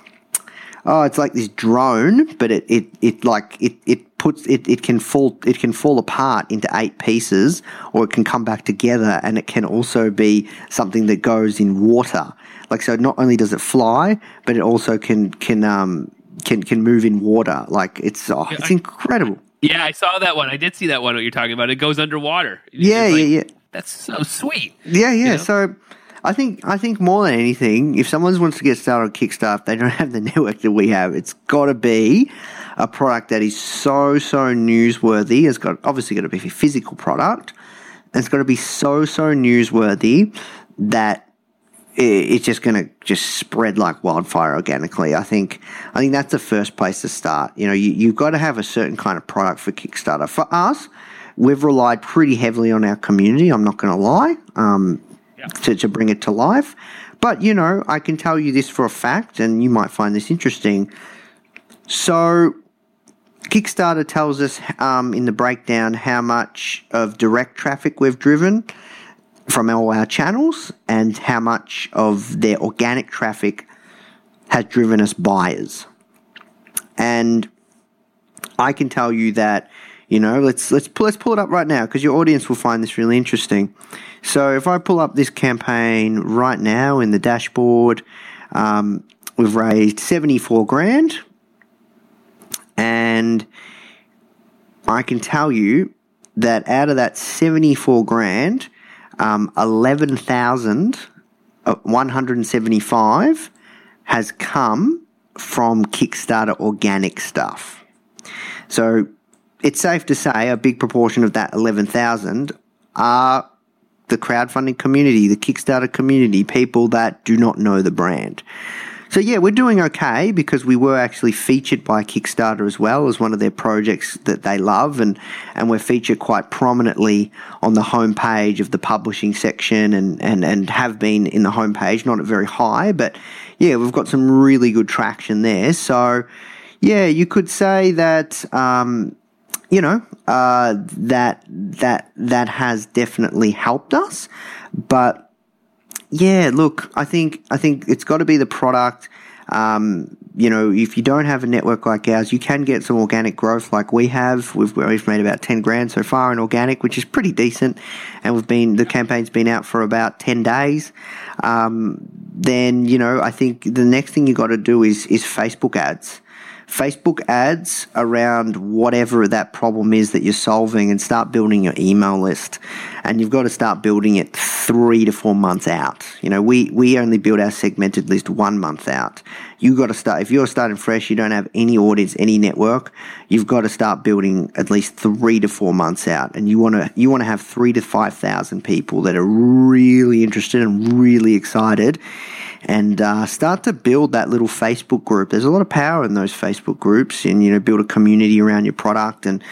oh, it's like this drone, but it, it, it like, it, it puts, it, it can fall, it can fall apart into eight pieces, or it can come back together, and it can also be something that goes in water. Like, so not only does it fly, but it also can, can, um, can, can move in water. Like, it's, oh, it's I- incredible. Yeah, I saw that one. I did see that one. What you're talking about? It goes underwater. Yeah, like- yeah, yeah. That's so sweet. Yeah, yeah. know? So I think I think more than anything, if someone wants to get started on Kickstarter, they don't have the network that we have. It's got to be a product that is so so newsworthy. It's got obviously got to be a physical product. And it's got to be so so newsworthy that it's just going to just spread like wildfire organically. I think I think that's the first place to start. You know, you, you've got to have a certain kind of product for Kickstarter. For us, we've relied pretty heavily on our community. I'm not going to lie. Um, to, to bring it to life. But, you know, I can tell you this for a fact, and you might find this interesting. So, Kickstarter tells us um, in the breakdown how much of direct traffic we've driven from all our channels and how much of their organic traffic has driven us buyers. And I can tell you that, you know, let's let's pull, let's pull it up right now because your audience will find this really interesting. So if I pull up this campaign right now in the dashboard, um, we've raised seventy four grand, and I can tell you that out of that seventy four grand, um, eleven thousand one hundred and seventy five has come from Kickstarter organic stuff. So it's safe to say a big proportion of that 11,000 are the crowdfunding community, the Kickstarter community, people that do not know the brand. So yeah, we're doing okay because we were actually featured by Kickstarter as well as one of their projects that they love, and and we're featured quite prominently on the homepage of the publishing section, and and and have been in the homepage, not at very high, but yeah, we've got some really good traction there. So yeah, you could say that. Um, you know uh, that that that has definitely helped us, but yeah, look, I think I think it's got to be the product. Um, you know, if you don't have a network like ours, you can get some organic growth like we have. We've we've made about ten grand so far in organic, which is pretty decent, and we've been the campaign's been out for about ten days. Um, then you know, I think the next thing you got to do is is Facebook ads. Facebook ads around whatever that problem is that you're solving and start building your email list. And you've got to start building it three to four months out. You know, we, we only build our segmented list one month out. You've got to start, if you're starting fresh, you don't have any audience, any network, you've got to start building at least three to four months out. And you want to, you want to have three to 5,000 people that are really interested and really excited and uh, start to build that little Facebook group. There's a lot of power in those Facebook groups, and you know, build a community around your product. And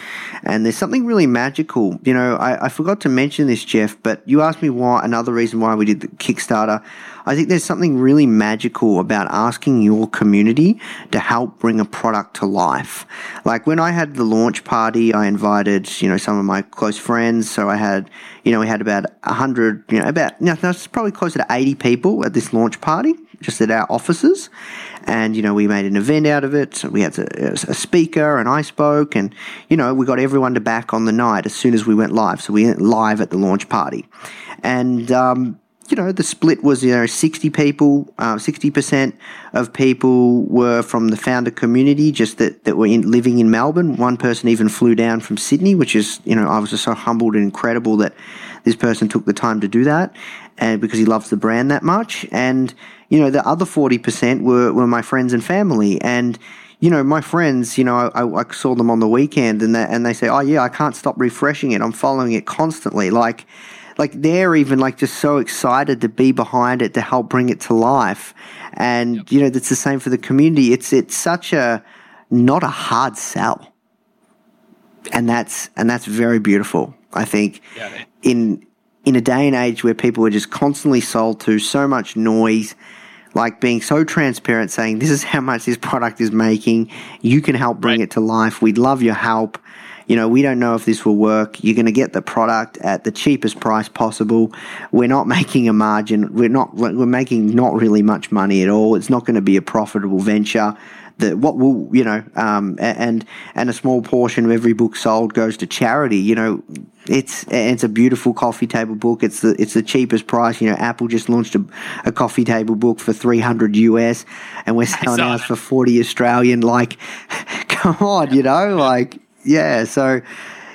and there's something really magical. You know, I, I forgot to mention this, Jeff, but you asked me why. Another reason why we did the Kickstarter. I think there's something really magical about asking your community to help bring a product to life. Like when I had the launch party, I invited, you know, some of my close friends. So I had, you know, we had about 100, you know, about, you know, that's probably closer to 80 people at this launch party, just at our offices. And, you know, we made an event out of it. We had a, a speaker and I spoke and, you know, we got everyone to back on the night as soon as we went live. So we went live at the launch party. And, um, you know, the split was, you know, 60 people, uh, 60% of people were from the Foundr community, just that, that were in, living in Melbourne. One person even flew down from Sydney, which is, you know, I was just so humbled and incredible that this person took the time to do that and because he loves the brand that much. And, you know, the other 40% were, were my friends and family. And, you know, my friends, you know, I, I saw them on the weekend and they, and they say, oh, yeah, I can't stop refreshing it. I'm following it constantly. Like, like they're even like just so excited to be behind it to help bring it to life. And, yep. you know, that's the same for the community. It's, it's such a, not a hard sell. And that's, and that's very beautiful. I think yeah, in, in a day and age where people are just constantly sold to so much noise, like being so transparent, saying this is how much this product is making. You can help bring right. it to life. We'd love your help you know, we don't know if this will work. You're going to get the product at the cheapest price possible. We're not making a margin. We're not, we're making not really much money at all. It's not going to be a profitable venture. That what will you know, um, and and a small portion of every book sold goes to charity. You know, it's it's a beautiful coffee table book. It's the it's the cheapest price. You know, Apple just launched a, a coffee table book for three hundred US, and we're selling ours for forty Australian. Like, come on, you know, like yeah, so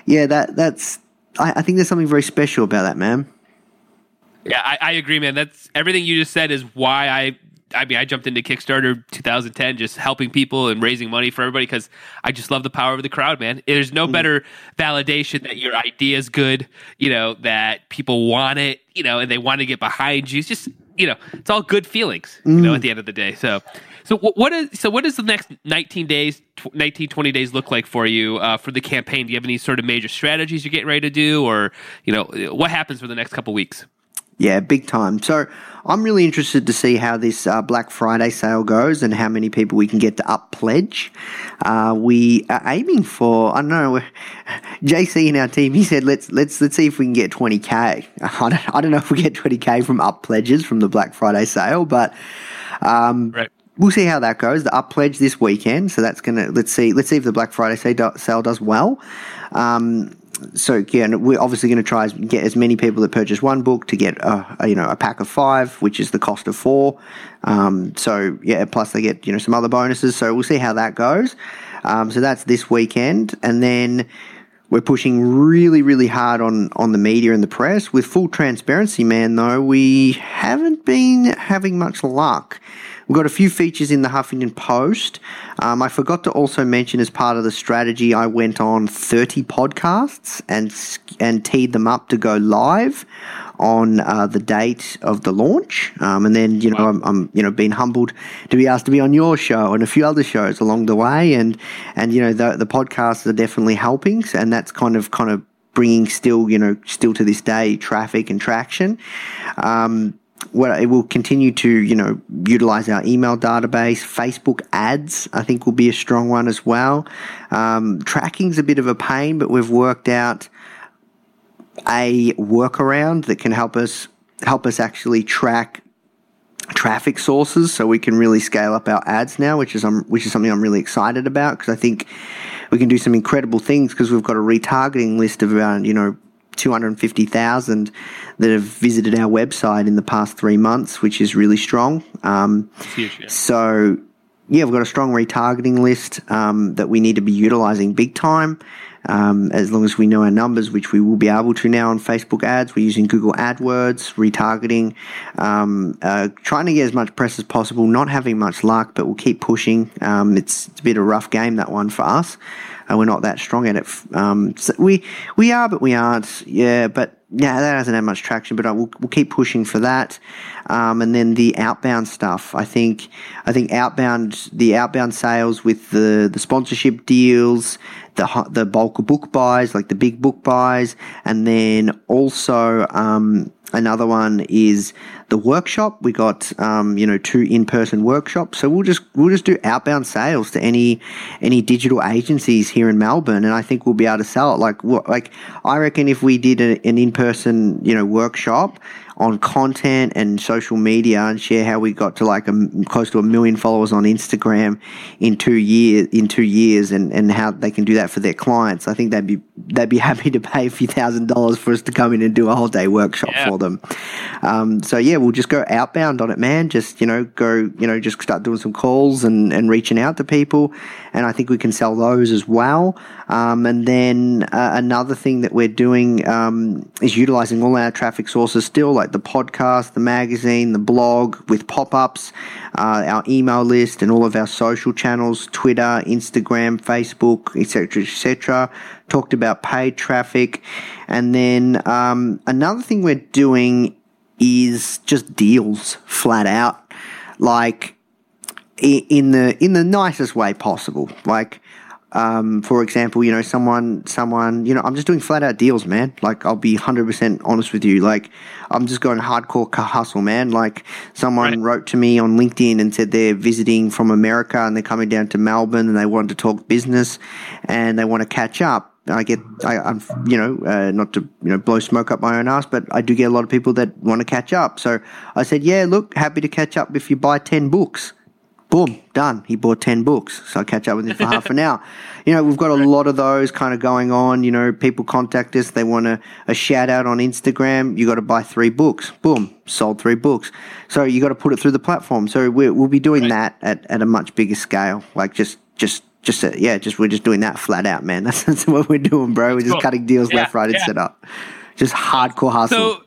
yeah, that that's I, I, think there's something very special about that, man. Yeah, I, I agree, man. That's everything you just said is why I I mean, I jumped into Kickstarter 2010, just helping people and raising money for everybody because I just love the power of the crowd, man. There's no mm. better validation that your idea is good, you know, that people want it, you know, and they want to get behind you. It's just, you know, it's all good feelings, you know, mm. at the end of the day. So, so what is so what does the next 19 days, 19 20 days look like for you uh, for the campaign? Do you have any sort of major strategies you're getting ready to do, or you know what happens for the next couple weeks? Yeah, big time. So I'm really interested to see how this uh, Black Friday sale goes and how many people we can get to up pledge. Uh, we are aiming for I don't know. JC in our team he said let's let's let's see if we can get 20k. I don't I don't know if we get 20k from up pledges from the Black Friday sale, but um, right we'll see how that goes. The up pledge this weekend, so that's gonna let's see let's see if the Black Friday sale does well. Um, so again, we're obviously going to try and get as many people that purchase one book to get a, a you know a pack of five, which is the cost of four. Um, so yeah, plus they get you know some other bonuses. So we'll see how that goes. Um, so that's this weekend, and then we're pushing really really hard on on the media and the press with full transparency. Man, though we haven't been having much luck. We've got a few features in the Huffington Post. Um, I forgot to also mention as part of the strategy, I went on 30 podcasts and and teed them up to go live on uh, the date of the launch. Um, and then, you know. I'm, I'm, you know, being humbled to be asked to be on your show and a few other shows along the way. And, and, you know, the, the podcasts are definitely helping. And that's kind of, kind of bringing still, you know, still to this day, traffic and traction. Um, well, it will continue to, you know, utilize our email database. Facebook ads, I think, will be a strong one as well. Um, tracking's a bit of a pain, but we've worked out a workaround that can help us help us actually track traffic sources, so we can really scale up our ads now, which is um, which is something I'm really excited about because I think we can do some incredible things because we've got a retargeting list of around, you know, 250,000 that have visited our website in the past three months, which is really strong. Um, huge, yeah. So, yeah, we've got a strong retargeting list um, that we need to be utilizing big time. Um, as long as we know our numbers, which we will be able to now on Facebook ads, we're using Google AdWords, retargeting, um, uh, trying to get as much press as possible. Not having much luck, but we'll keep pushing. Um, it's, it's a bit of a rough game that one for us. We're not that strong at it. Um, so we we are, but we aren't. Yeah, but yeah, that hasn't had much traction, but I will, we'll keep pushing for that. Um, and then the outbound stuff. I think I think outbound the outbound sales with the the sponsorship deals, the the bulk of book buys, like the big book buys, and then also um, another one is the workshop. We got um, you know two in person workshops, so we'll just we'll just do outbound sales to any any digital agencies here in Melbourne, and I think we'll be able to sell it. Like like I reckon if we did a, an in person you know workshop on content and social media and share how we got to like a, close to a million followers on Instagram in two years in two years and, and how they can do that for their clients. I think they'd be they'd be happy to pay a few thousand dollars for us to come in and do a whole day workshop yeah. for them. Um, so yeah, we'll just go outbound on it, man. Just you know, go you know, just start doing some calls and, and reaching out to people, and I think we can sell those as well. Um, and then uh, another thing that we're doing um, is utilizing all our traffic sources still, like the podcast, the magazine, the blog with pop ups, uh, our email list, and all of our social channels Twitter, Instagram, Facebook, etc., etc. Talked about paid traffic. And then um, another thing we're doing is just deals flat out. Like, in the in the nicest way possible. Like um, for example, you know, someone, someone, you know, I'm just doing flat out deals, man. Like, I'll be 100% honest with you. Like, I'm just going hardcore hustle, man. Like, someone right. wrote to me on LinkedIn and said they're visiting from America and they're coming down to Melbourne and they want to talk business and they want to catch up. I get, I, am you know, uh, not to, you know, blow smoke up my own ass, but I do get a lot of people that want to catch up. So I said, yeah, look, happy to catch up if you buy 10 books boom, done. He bought 10 books. So I catch up with him for half an hour. You know, we've got a lot of those kind of going on. You know, people contact us. They want a, a shout out on Instagram. You got to buy three books. Boom, sold three books. So you got to put it through the platform. So we will be doing right. that at, at a much bigger scale. Like just, just, just, a, yeah, just, we're just doing that flat out, man. That's, that's what we're doing, bro. We're just cool. cutting deals yeah, left, right, yeah. and set up. Just hardcore hustle. So,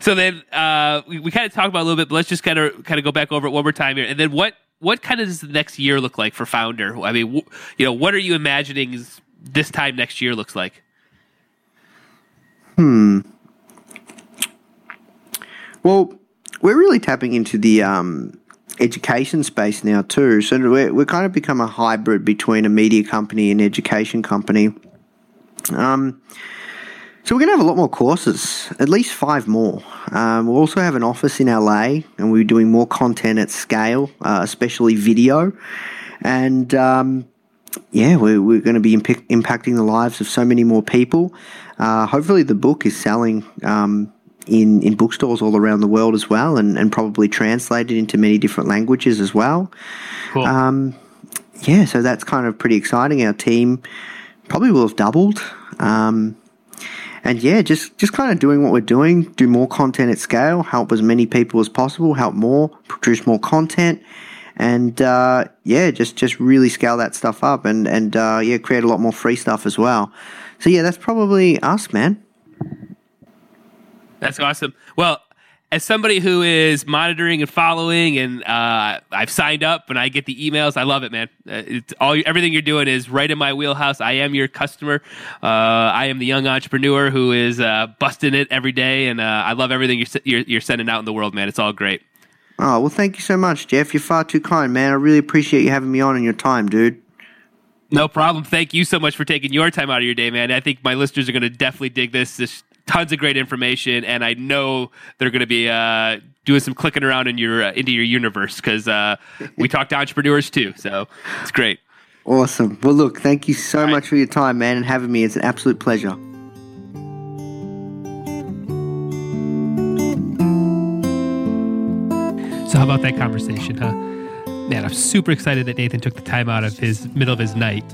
so then uh, we, we kind of talked about a little bit, but let's just kind of kind of go back over it one more time here. And then what what kind of does the next year look like for Foundr? I mean, you know, what are you imagining this time next year looks like? Hmm. Well, we're really tapping into the um, education space now too. So we're, we're kind of become a hybrid between a media company and education company. Um, so we're going to have a lot more courses, at least five more. Um, we'll also have an office in LA, and we're doing more content at scale, uh, especially video. And um, yeah, we're, we're going to be imp- impacting the lives of so many more people. Uh, hopefully, the book is selling um, in, in bookstores all around the world as well, and, and probably translated into many different languages as well. Cool. Um, yeah, so that's kind of pretty exciting. Our team probably will have doubled. Um, and yeah, just just kind of doing what we're doing, do more content at scale, help as many people as possible, help more, produce more content, and uh, yeah, just just really scale that stuff up, and and uh, yeah, create a lot more free stuff as well. So yeah, that's probably us, man. That's awesome. Well, as somebody who is monitoring and following, and uh, I've signed up and I get the emails. I love it, man. Uh, it's all everything you're doing is right in my wheelhouse. I am your customer. Uh, I am the young entrepreneur who is uh, busting it every day, and uh, I love everything you're, you're, you're sending out in the world, man. It's all great. Oh well, thank you so much, Jeff. You're far too kind, man. I really appreciate you having me on and your time, dude. No problem. Thank you so much for taking your time out of your day, man. I think my listeners are going to definitely dig this. This tons of great information, and I know they're going to be uh, doing some clicking around in your uh, into your universe because uh, we talk to entrepreneurs too. So it's great. Awesome. Well, look, thank you so All much right. for your time, man, and having me. It's an absolute pleasure. So, how about that conversation, huh? Man, I'm super excited that Nathan took the time out of his middle of his night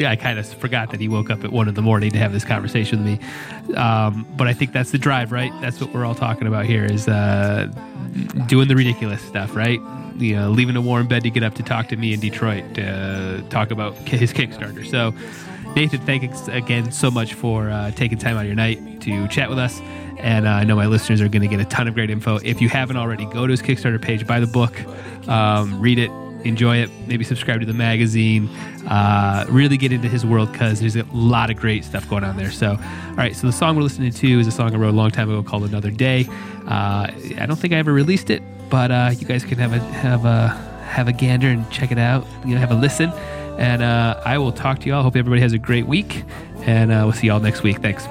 uh, I kind of forgot that he woke up at one in the morning to have this conversation with me. Um, but I think that's the drive, right? That's what we're all talking about here is uh, doing the ridiculous stuff, right? you know, leaving a warm bed to get up to talk to me in Detroit to talk about his Kickstarter. So, Nathan, thanks again so much for uh, taking time out of your night to chat with us. And uh, I know my listeners are going to get a ton of great info. If you haven't already, go to his Kickstarter page, buy the book, um, read it, enjoy it. Maybe subscribe to the magazine. Uh, really get into his world because there's a lot of great stuff going on there. So, all right. So the song we're listening to is a song I wrote a long time ago called "Another Day." Uh, I don't think I ever released it, but uh, you guys can have a have a have a gander and check it out. You know, have a listen. And uh, I will talk to you all. Hope everybody has a great week, and uh, we'll see you all next week. Thanks.